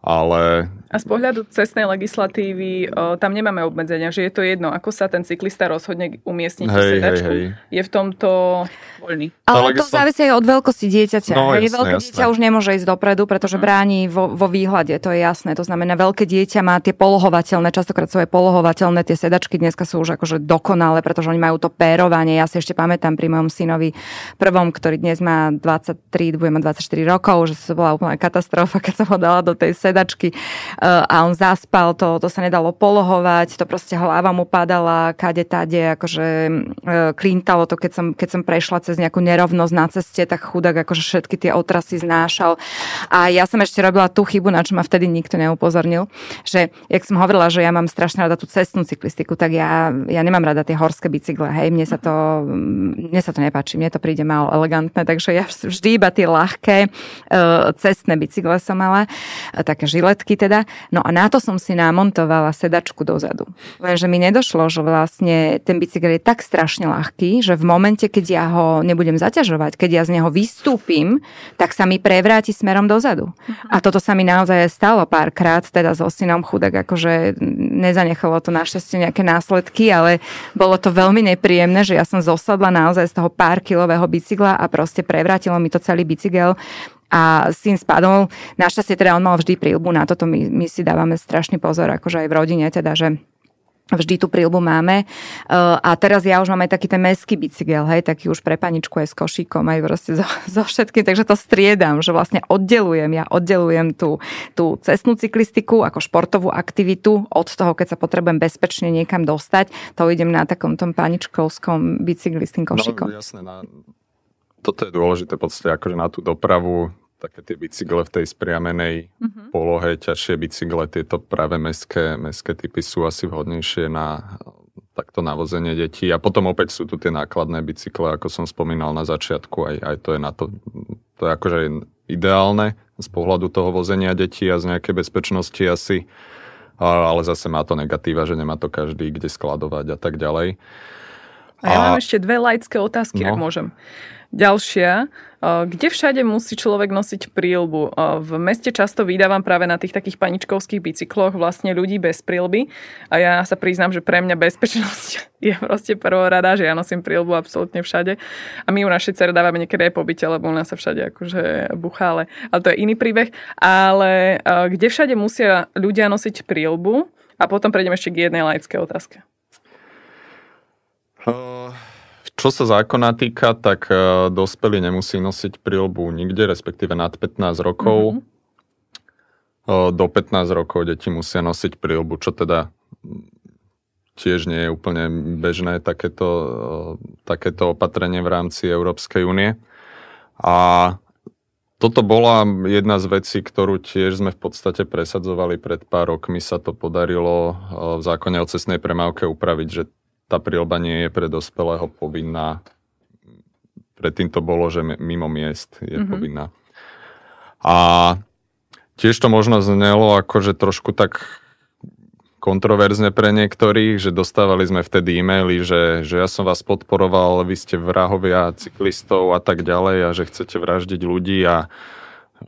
ale a z pohľadu cestnej legislatívy o, tam nemáme obmedzenia, že je to jedno, ako sa ten cyklista rozhodne umiestniť hej, sedačku. Hej, hej. Je v tomto voľný. Ale to závisí aj od veľkosti dieťaťa. No, jasné, veľké jasné. dieťa už nemôže ísť dopredu, pretože hm. bráni vo, vo výhľade, to je jasné. To znamená, veľké dieťa má tie polohovateľné, častokrát sú aj polohovateľné tie sedačky, dneska sú už akože dokonalé, pretože oni majú to pérovanie. Ja si ešte pamätám pri mojom synovi prvom, ktorý dnes má 23, bude mať 24 rokov, že to bola úplná katastrofa, keď som ho dala do tej sedačky a on zaspal, to, to sa nedalo polohovať, to proste hlava mu padala, kade tade, akože e, klintalo to, keď som, keď som prešla cez nejakú nerovnosť na ceste, tak chudák akože všetky tie otrasy znášal. A ja som ešte robila tú chybu, na čo ma vtedy nikto neupozornil, že jak som hovorila, že ja mám strašne rada tú cestnú cyklistiku, tak ja, ja nemám rada tie horské bicykle, hej, mne sa to, mne sa to nepáči, mne to príde málo elegantné, takže ja vždy iba tie ľahké uh, cestné bicykle som mala, také žiletky teda. No a na to som si namontovala sedačku dozadu. Lenže mi nedošlo, že vlastne ten bicykel je tak strašne ľahký, že v momente, keď ja ho nebudem zaťažovať, keď ja z neho vystúpim, tak sa mi prevráti smerom dozadu. Uh-huh. A toto sa mi naozaj stalo párkrát, teda so synom chudák, akože nezanechalo to našťastie nejaké následky, ale bolo to veľmi nepríjemné, že ja som zosadla naozaj z toho pár kilového bicykla a proste prevrátilo mi to celý bicykel a syn spadol. Našťastie teda on mal vždy prílbu, na toto my, my si dávame strašný pozor, akože aj v rodine, teda, že vždy tú prílbu máme. Uh, a teraz ja už mám aj taký ten meský bicykel, hej, taký už pre paničku aj s košíkom, aj proste so, so všetkým, takže to striedam, že vlastne oddelujem, ja oddelujem tú, tú cestnú cyklistiku ako športovú aktivitu od toho, keď sa potrebujem bezpečne niekam dostať, to idem na takom tom paničkovskom bicykli s tým košíkom. No jasné, na, toto je dôležité podstate akože na tú dopravu, také tie bicykle v tej spriamenej mm-hmm. polohe, ťažšie bicykle, tieto práve mestské, mestské typy sú asi vhodnejšie na takto navozenie detí. A potom opäť sú tu tie nákladné bicykle, ako som spomínal na začiatku, aj, aj to je na to, to je akože ideálne z pohľadu toho vozenia detí a z nejakej bezpečnosti asi, ale zase má to negatíva, že nemá to každý kde skladovať a tak ďalej. A ja mám ešte dve laické otázky, no. ak môžem. Ďalšia, kde všade musí človek nosiť prílbu? V meste často vydávam práve na tých takých paničkovských bicykloch vlastne ľudí bez prílby a ja sa priznám, že pre mňa bezpečnosť je proste prvorada, že ja nosím prílbu absolútne všade a my ju našej cere dávame niekedy aj po byte, lebo u nás sa všade akože buchá, ale, to je iný príbeh. Ale kde všade musia ľudia nosiť prílbu? A potom prejdem ešte k jednej laickej otázke. Uh čo sa zákona týka, tak uh, dospelý nemusí nosiť prílbu nikde, respektíve nad 15 rokov. Mm-hmm. Do 15 rokov deti musia nosiť prílbu, čo teda tiež nie je úplne bežné takéto, uh, takéto opatrenie v rámci Európskej únie. A toto bola jedna z vecí, ktorú tiež sme v podstate presadzovali pred pár rokmi. Sa to podarilo v zákone o cestnej premávke upraviť, že tá prílba nie je pre dospelého povinná. Predtým to bolo, že mimo miest je mm-hmm. povinná. A tiež to možno znelo akože trošku tak kontroverzne pre niektorých, že dostávali sme vtedy e-maily, že, že ja som vás podporoval, vy ste vrahovia cyklistov a tak ďalej a že chcete vraždiť ľudí a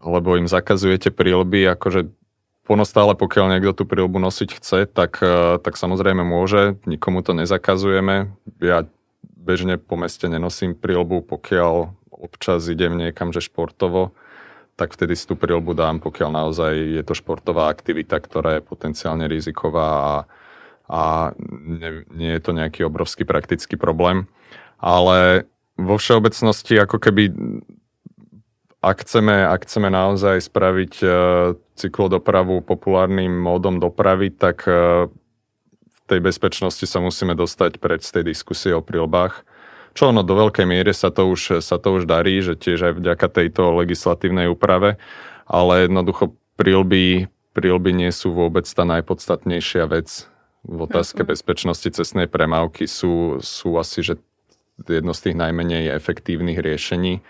lebo im zakazujete prílby, akože Ponostále, pokiaľ niekto tú prílbu nosiť chce, tak, e, tak samozrejme môže, nikomu to nezakazujeme. Ja bežne po meste nenosím prílbu, pokiaľ občas idem niekam, že športovo, tak vtedy si tú prílbu dám, pokiaľ naozaj je to športová aktivita, ktorá je potenciálne riziková a, a nie, nie je to nejaký obrovský praktický problém. Ale vo všeobecnosti ako keby ak chceme, ak chceme naozaj spraviť uh, cyklodopravu populárnym módom dopravy, tak uh, v tej bezpečnosti sa musíme dostať pred z tej diskusie o prilbách. Čo ono do veľkej miery sa to, už, sa to už darí, že tiež aj vďaka tejto legislatívnej úprave. ale jednoducho prilby, prilby nie sú vôbec tá najpodstatnejšia vec v otázke bezpečnosti cestnej premávky. Sú, sú asi, že jedno z tých najmenej efektívnych riešení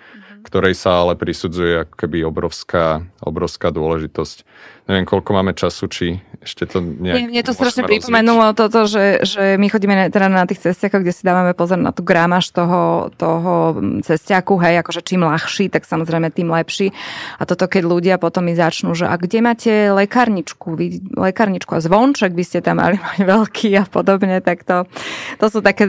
ktorej sa ale prisudzuje ako keby obrovská, obrovská dôležitosť. Neviem, koľko máme času, či ešte to nejak... Mne to strašne pripomenulo toto, že, že my chodíme na, teda na tých cestiakoch, kde si dávame pozor na tú grámaž toho, toho cestiaku, hej, akože čím ľahší, tak samozrejme tým lepší. A toto, keď ľudia potom mi začnú, že a kde máte lekárničku, vy, lekárničku a zvonček by ste tam mali mať veľký a podobne, tak to, to sú také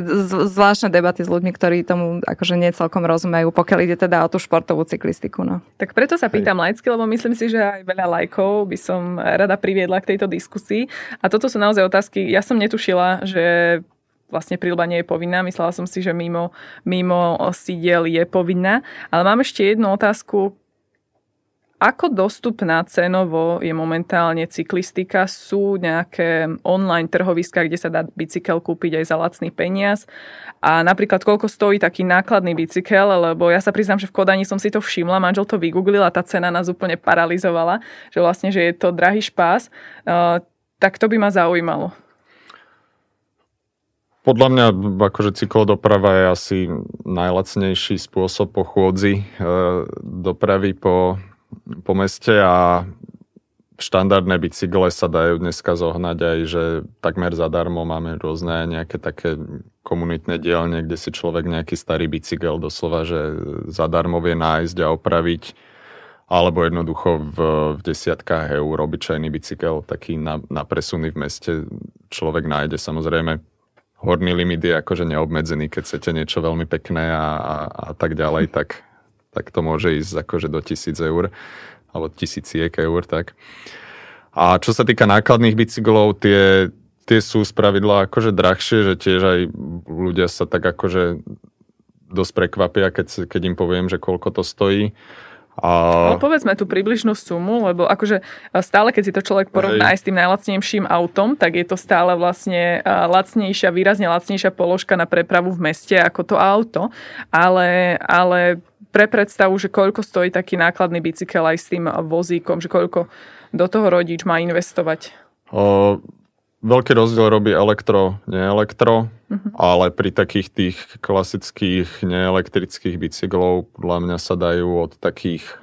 zvláštne debaty s ľuďmi, ktorí tomu akože nie celkom rozumejú, pokiaľ ide teda o tú športovú cyklistiku. No. Tak preto sa pýtam laicky, lebo myslím si, že aj veľa lajkov by som rada priviedla k tejto diskusii. A toto sú naozaj otázky, ja som netušila, že vlastne príľba nie je povinná. Myslela som si, že mimo, mimo sídiel je povinná. Ale mám ešte jednu otázku, ako dostupná cenovo je momentálne cyklistika? Sú nejaké online trhoviska, kde sa dá bicykel kúpiť aj za lacný peniaz? A napríklad, koľko stojí taký nákladný bicykel? Lebo ja sa priznám, že v Kodani som si to všimla, manžel to vygooglil a tá cena nás úplne paralizovala, že vlastne, že je to drahý špás. Uh, tak to by ma zaujímalo. Podľa mňa akože cyklodoprava je asi najlacnejší spôsob po chôdzi e, dopravy po, po meste a štandardné bicykle sa dajú dneska zohnať aj, že takmer zadarmo máme rôzne nejaké také komunitné dielne, kde si človek nejaký starý bicykel doslova, že zadarmo vie nájsť a opraviť alebo jednoducho v, v desiatkách eur obyčajný bicykel taký na, na presuny v meste človek nájde. Samozrejme, horný limit je akože neobmedzený, keď chcete niečo veľmi pekné a, a, a tak ďalej, tak tak to môže ísť akože do tisíc eur alebo tisíciek eur, tak. A čo sa týka nákladných bicyklov, tie, tie sú spravidla akože drahšie, že tiež aj ľudia sa tak akože dosť prekvapia, keď, keď im poviem, že koľko to stojí. A... No, povedzme tú približnú sumu, lebo akože stále, keď si to človek porovná aj s tým najlacnejším autom, tak je to stále vlastne lacnejšia, výrazne lacnejšia položka na prepravu v meste ako to auto. Ale, ale pre predstavu, že koľko stojí taký nákladný bicykel aj s tým vozíkom, že koľko do toho rodič má investovať? O, veľký rozdiel robí elektro, neelektro, uh-huh. ale pri takých tých klasických neelektrických bicyklov podľa mňa sa dajú od takých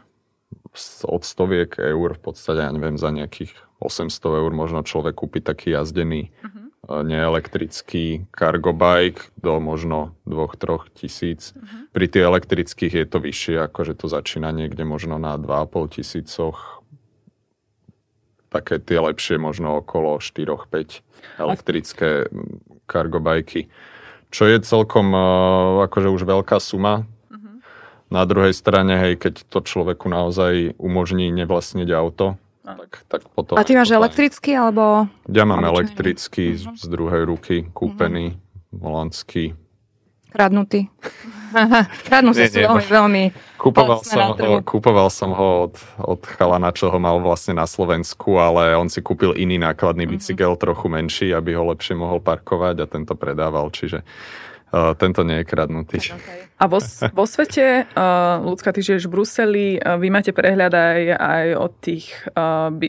od stoviek eur v podstate, ja neviem, za nejakých 800 eur možno človek kúpi taký jazdený uh-huh neelektrický cargo bike do možno 2-3 tisíc. Uh-huh. Pri tých elektrických je to vyššie, akože to začína niekde možno na 2,5 tisícoch. Také tie lepšie možno okolo 4-5 elektrické cargo bajky. Čo je celkom akože už veľká suma. Uh-huh. Na druhej strane, hej, keď to človeku naozaj umožní nevlastniť auto, tak, tak potom A ty máš elektrický alebo... Ja mám elektrický uh-huh. z druhej ruky, kúpený, uh-huh. holandský. Kradnutý. Kradnutý sú veľmi, veľmi kúpoval som, ho, kúpoval som ho od, od chalana, čo ho mal vlastne na Slovensku, ale on si kúpil iný nákladný uh-huh. bicykel, trochu menší, aby ho lepšie mohol parkovať a tento predával, čiže tento nie je kradnutý. Okay. A vo, vo svete, uh, ľudská, ty žiješ v Bruseli, uh, vy máte prehľad aj, aj o tých uh, by,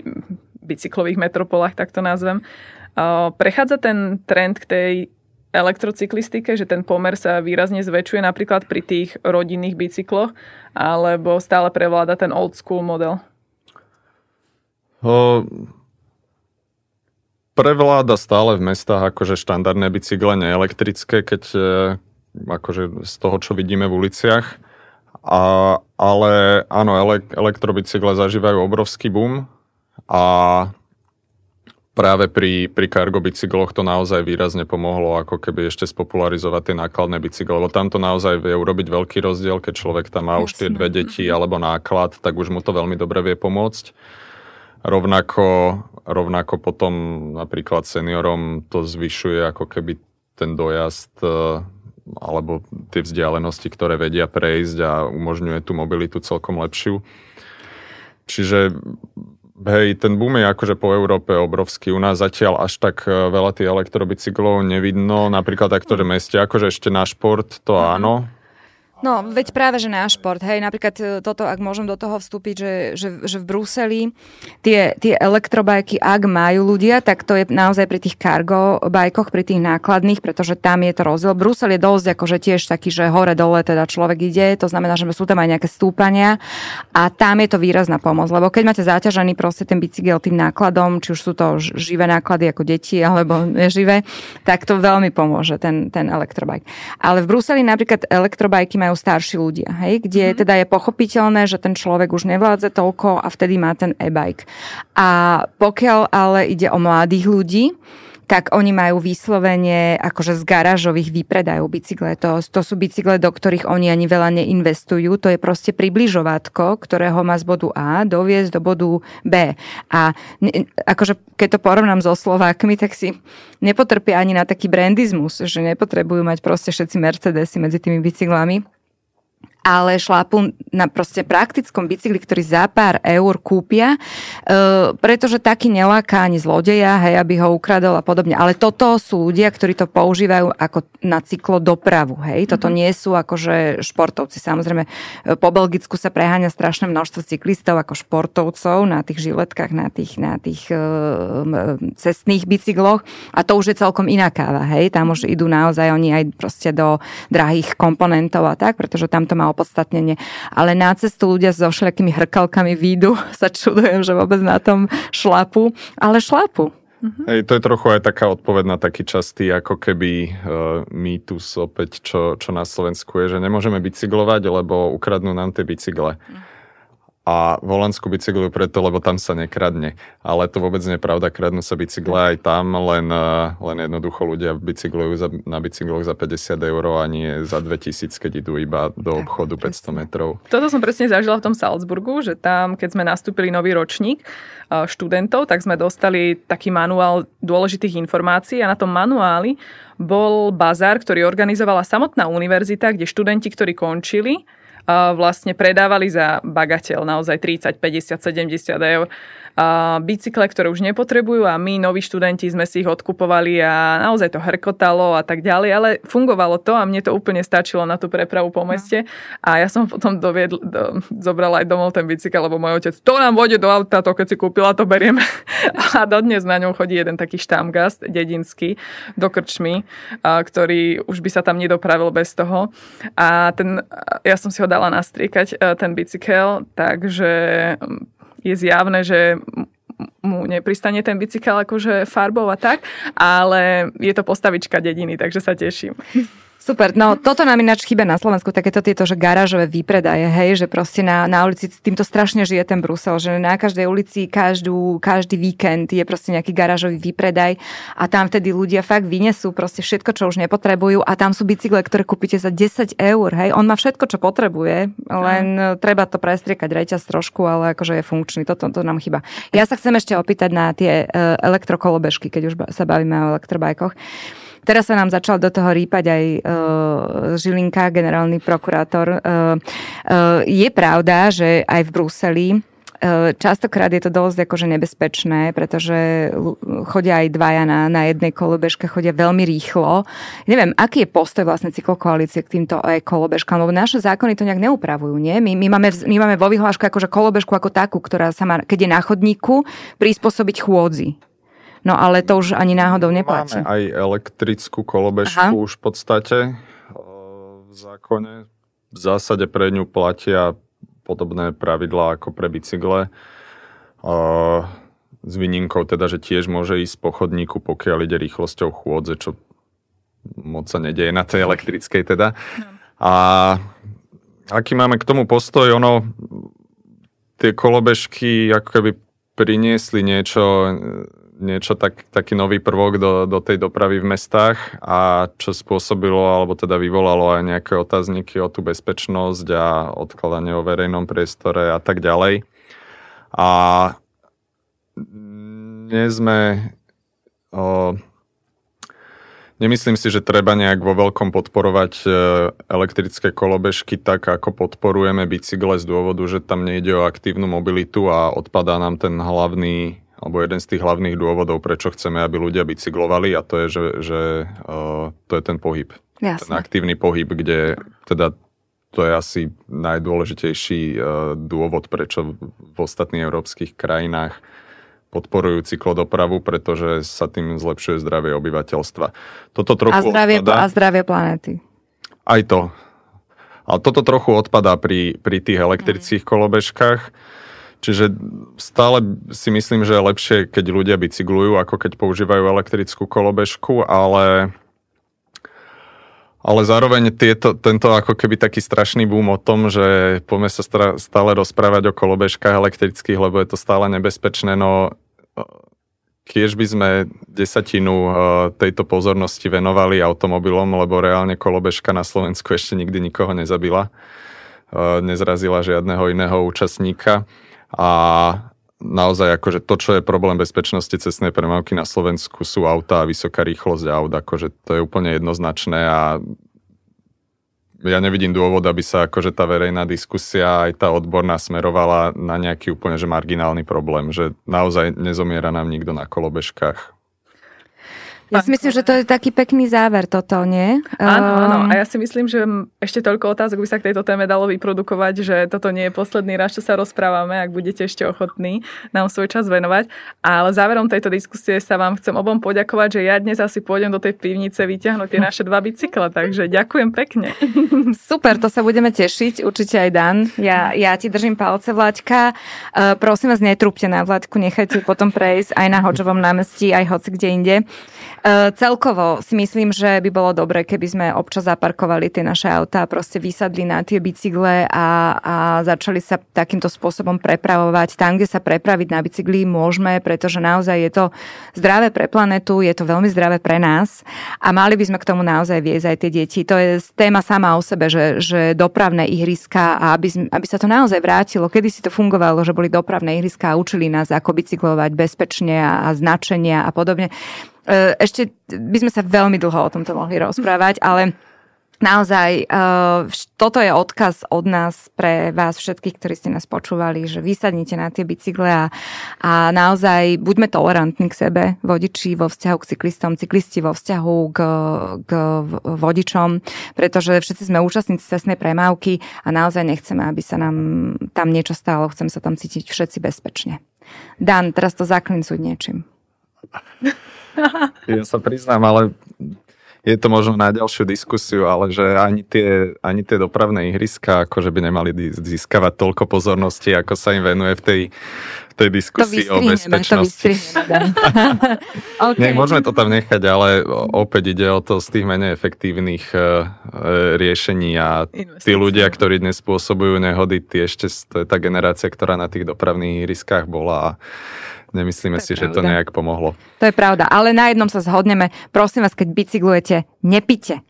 bicyklových metropolách, tak to nazvem. Uh, prechádza ten trend k tej elektrocyklistike, že ten pomer sa výrazne zväčšuje napríklad pri tých rodinných bicykloch, alebo stále prevláda ten old school model? Uh, prevláda stále v mestách akože štandardné bicykle, neelektrické, keď e, akože z toho, čo vidíme v uliciach. A, ale áno, ele, elektrobicykle zažívajú obrovský boom a práve pri, pri cargo bicykloch to naozaj výrazne pomohlo, ako keby ešte spopularizovať tie nákladné bicykle, lebo tam to naozaj vie urobiť veľký rozdiel, keď človek tam má Jasne. už tie dve deti alebo náklad, tak už mu to veľmi dobre vie pomôcť. Rovnako, rovnako potom napríklad seniorom to zvyšuje ako keby ten dojazd e, alebo tie vzdialenosti, ktoré vedia prejsť a umožňuje tú mobilitu celkom lepšiu. Čiže hej, ten boom je akože po Európe obrovský. U nás zatiaľ až tak e, veľa tých elektrobicyklov nevidno. Napríklad takto, že meste, akože ešte na šport, to mhm. áno. No, veď práve, že náš šport, hej, napríklad e, toto, ak môžem do toho vstúpiť, že, že, že v Bruseli tie, tie elektrobajky, ak majú ľudia, tak to je naozaj pri tých cargo bajkoch, pri tých nákladných, pretože tam je to rozdiel. Brusel je dosť akože tiež taký, že hore-dole teda človek ide, to znamená, že sú tam aj nejaké stúpania a tam je to výrazná pomoc, lebo keď máte zaťažený proste ten bicykel tým nákladom, či už sú to živé náklady ako deti alebo neživé, tak to veľmi pomôže ten, ten elektrobajk. Ale v Bruseli napríklad elektrobajky majú majú starší ľudia, hej, kde mm. teda je pochopiteľné, že ten človek už nevládze toľko a vtedy má ten e-bike. A pokiaľ ale ide o mladých ľudí, tak oni majú vyslovene akože z garážových výpredajov bicykle. To, to sú bicykle, do ktorých oni ani veľa neinvestujú. To je proste približovátko, ktorého má z bodu A doviesť do bodu B. A ne, akože keď to porovnám so Slovákmi, tak si nepotrpia ani na taký brandizmus, že nepotrebujú mať proste všetci Mercedesy medzi tými bicyklami ale šlápu na proste praktickom bicykli, ktorý za pár eur kúpia, e, pretože taký neláka ani zlodeja, hej, aby ho ukradol a podobne. Ale toto sú ľudia, ktorí to používajú ako na cyklodopravu, hej. Toto mm-hmm. nie sú akože športovci. Samozrejme, po Belgicku sa preháňa strašné množstvo cyklistov ako športovcov na tých žiletkách, na tých, na tých e, cestných bicykloch a to už je celkom iná káva, hej. Tam už idú naozaj oni aj proste do drahých komponentov a tak, pretože tam to má opodstatnenie. Ale na cestu ľudia so všelijakými hrkalkami výjdu, sa čudujem, že vôbec na tom šlapu, ale šlapu. Mm-hmm. Hej, to je trochu aj taká odpoveď na taký častý ako keby uh, mýtus opäť, čo, čo na Slovensku je, že nemôžeme bicyklovať, lebo ukradnú nám tie bicykle. Mm a v Holandsku bicyklujú preto, lebo tam sa nekradne. Ale to vôbec nie je pravda, kradnú sa bicykle aj tam, len, eh, len jednoducho ľudia bicyklujú za, na bicykloch za 50 eur a nie za 2000, keď idú iba do obchodu 500 metrov. Toto som presne zažila v tom Salzburgu, že tam, keď sme nastúpili nový ročník eh, študentov, tak sme dostali taký manuál dôležitých informácií a na tom manuáli bol bazár, ktorý organizovala samotná univerzita, kde študenti, ktorí končili, vlastne predávali za bagateľ naozaj 30, 50, 70 eur bicykle, ktoré už nepotrebujú a my, noví študenti, sme si ich odkupovali a naozaj to hrkotalo a tak ďalej, ale fungovalo to a mne to úplne stačilo na tú prepravu po meste a ja som potom doviedl, do, zobrala aj domov ten bicykel, lebo môj otec, to nám vode do auta, to keď si kúpila, to beriem. a dodnes na ňom chodí jeden taký štámgast dedinský do krčmy, ktorý už by sa tam nedopravil bez toho. A ten, ja som si ho dala nastriekať, ten bicykel, takže je zjavné, že mu nepristane ten bicykel akože farbou a tak, ale je to postavička dediny, takže sa teším. Super, no toto nám ináč chýba na Slovensku, takéto tieto, že garážové výpredaje, hej, že proste na, na ulici týmto strašne žije ten Brusel, že na každej ulici každú, každý víkend je proste nejaký garážový výpredaj a tam vtedy ľudia fakt vynesú proste všetko, čo už nepotrebujú a tam sú bicykle, ktoré kúpite za 10 eur, hej, on má všetko, čo potrebuje, len mm. treba to prestriekať reťaz trošku, ale akože je funkčný, toto to nám chýba. Ja sa chcem ešte opýtať na tie uh, elektrokolobežky, keď už sa bavíme o elektrobajkoch. Teraz sa nám začal do toho rýpať aj uh, Žilinka, generálny prokurátor. Uh, uh, je pravda, že aj v Bruseli Častokrát je to dosť akože nebezpečné, pretože chodia aj dvaja na, na jednej kolobežke, chodia veľmi rýchlo. Neviem, aký je postoj vlastne cyklokoalície k týmto kolobežkám, lebo naše zákony to nejak neupravujú, nie? My, my, máme, my máme vo vyhlášku akože kolobežku ako takú, ktorá sa má, keď je na chodníku, prispôsobiť chôdzi. No ale to už ani náhodou neplatí. Máme aj elektrickú kolobežku Aha. už v podstate v zákone. V zásade pre ňu platia podobné pravidlá ako pre bicykle. S výnimkou teda, že tiež môže ísť po chodníku, pokiaľ ide rýchlosťou chôdze, čo moc sa nedieje na tej elektrickej teda. No. A aký máme k tomu postoj, ono tie kolobežky ako keby priniesli niečo niečo tak, taký nový prvok do, do tej dopravy v mestách a čo spôsobilo, alebo teda vyvolalo aj nejaké otázniky o tú bezpečnosť a odkladanie o verejnom priestore a tak ďalej. A nie sme... O, Nemyslím si, že treba nejak vo veľkom podporovať e, elektrické kolobežky tak, ako podporujeme bicykle z dôvodu, že tam nejde o aktívnu mobilitu a odpadá nám ten hlavný alebo jeden z tých hlavných dôvodov, prečo chceme, aby ľudia bicyklovali a to je, že, že uh, to je ten pohyb. Jasne. Ten aktívny pohyb, kde teda to je asi najdôležitejší e, dôvod, prečo v ostatných európskych krajinách podporujú cyklodopravu, pretože sa tým zlepšuje zdravie obyvateľstva. Toto trochu a, zdravie, odpadá, a zdravie planety. Aj to. Ale toto trochu odpadá pri, pri tých elektrických mm. kolobežkách. Čiže stále si myslím, že je lepšie, keď ľudia bicyklujú, ako keď používajú elektrickú kolobežku, ale ale zároveň tieto, tento ako keby taký strašný boom o tom, že poďme sa stále rozprávať o kolobežkách elektrických, lebo je to stále nebezpečné, no kiež by sme desatinu e, tejto pozornosti venovali automobilom, lebo reálne kolobežka na Slovensku ešte nikdy nikoho nezabila. E, nezrazila žiadneho iného účastníka a naozaj akože to, čo je problém bezpečnosti cestnej premávky na Slovensku sú auta a vysoká rýchlosť aut, akože to je úplne jednoznačné a ja nevidím dôvod, aby sa akože tá verejná diskusia aj tá odborná smerovala na nejaký úplne že marginálny problém, že naozaj nezomiera nám nikto na kolobežkách. Ja si myslím, že to je taký pekný záver toto, nie? Áno, áno. Ehm, a ja si myslím, že ešte toľko otázok by sa k tejto téme dalo vyprodukovať, že toto nie je posledný raz, čo sa rozprávame, ak budete ešte ochotní nám svoj čas venovať. Ale záverom tejto diskusie sa vám chcem obom poďakovať, že ja dnes asi pôjdem do tej pivnice vyťahnuť tie naše dva bicykle, takže ďakujem pekne. Super, to sa budeme tešiť, určite aj Dan. Ja, ja ti držím palce, Vláďka. Uh, prosím vás, netrúbte na Vláďku, nechajte potom prejsť aj na Hoďovom námestí, aj hoci kde inde. Uh, celkovo si myslím, že by bolo dobre, keby sme občas zaparkovali tie naše autá, proste vysadli na tie bicykle a, a začali sa takýmto spôsobom prepravovať. Tam, kde sa prepraviť na bicykli môžeme, pretože naozaj je to zdravé pre planetu, je to veľmi zdravé pre nás a mali by sme k tomu naozaj viesť aj tie deti. To je téma sama o sebe, že, že dopravné ihriska a aby, aby sa to naozaj vrátilo. Kedy si to fungovalo, že boli dopravné ihriska a učili nás, ako bicyklovať bezpečne a, a značenia a podobne. E, ešte by sme sa veľmi dlho o tomto mohli rozprávať, ale naozaj uh, toto je odkaz od nás pre vás všetkých, ktorí ste nás počúvali, že vysadnite na tie bicykle a, a naozaj buďme tolerantní k sebe, vodiči vo vzťahu k cyklistom, cyklisti vo vzťahu k, k vodičom, pretože všetci sme účastníci cestnej premávky a naozaj nechceme, aby sa nám tam niečo stalo, chceme sa tam cítiť všetci bezpečne. Dan, teraz to zaklincuj niečím. Ja sa priznám, ale je to možno na ďalšiu diskusiu, ale že ani tie, ani tie dopravné ihriska akože by nemali získavať toľko pozornosti, ako sa im venuje v tej, v tej diskusii o bezpečnosti. To okay. môžeme to tam nechať, ale opäť ide o to z tých menej efektívnych uh, riešení a tí ľudia, ktorí dnes spôsobujú nehody, tie ešte, to je tá generácia, ktorá na tých dopravných ihriskách bola a Nemyslíme si, pravda. že to nejak pomohlo. To je pravda, ale na jednom sa zhodneme. Prosím vás, keď bicyklujete, nepite.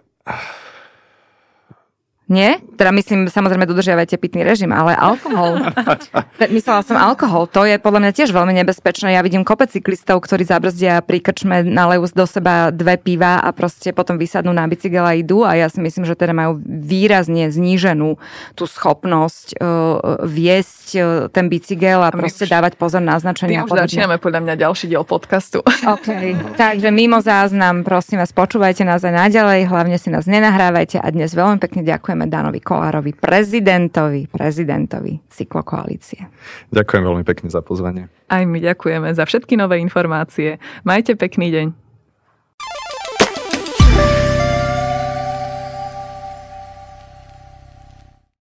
Nie? Teda myslím, samozrejme dodržiavajte pitný režim, ale alkohol. Myslela som alkohol. To je podľa mňa tiež veľmi nebezpečné. Ja vidím kopec cyklistov, ktorí zabrzdia pri krčme, nalejú do seba dve piva a proste potom vysadnú na bicykel a idú a ja si myslím, že teda majú výrazne zníženú tú schopnosť uh, viesť uh, ten bicykel a, a proste už, dávať pozor na značenia. My už začíname podľa mňa ďalší diel podcastu. OK. Takže mimo záznam, prosím vás, počúvajte nás aj naďalej, hlavne si nás nenahrávajte a dnes veľmi pekne ďakujem ďakujeme Danovi Kolárovi, prezidentovi, prezidentovi cyklokoalície. Ďakujem veľmi pekne za pozvanie. Aj my ďakujeme za všetky nové informácie. Majte pekný deň.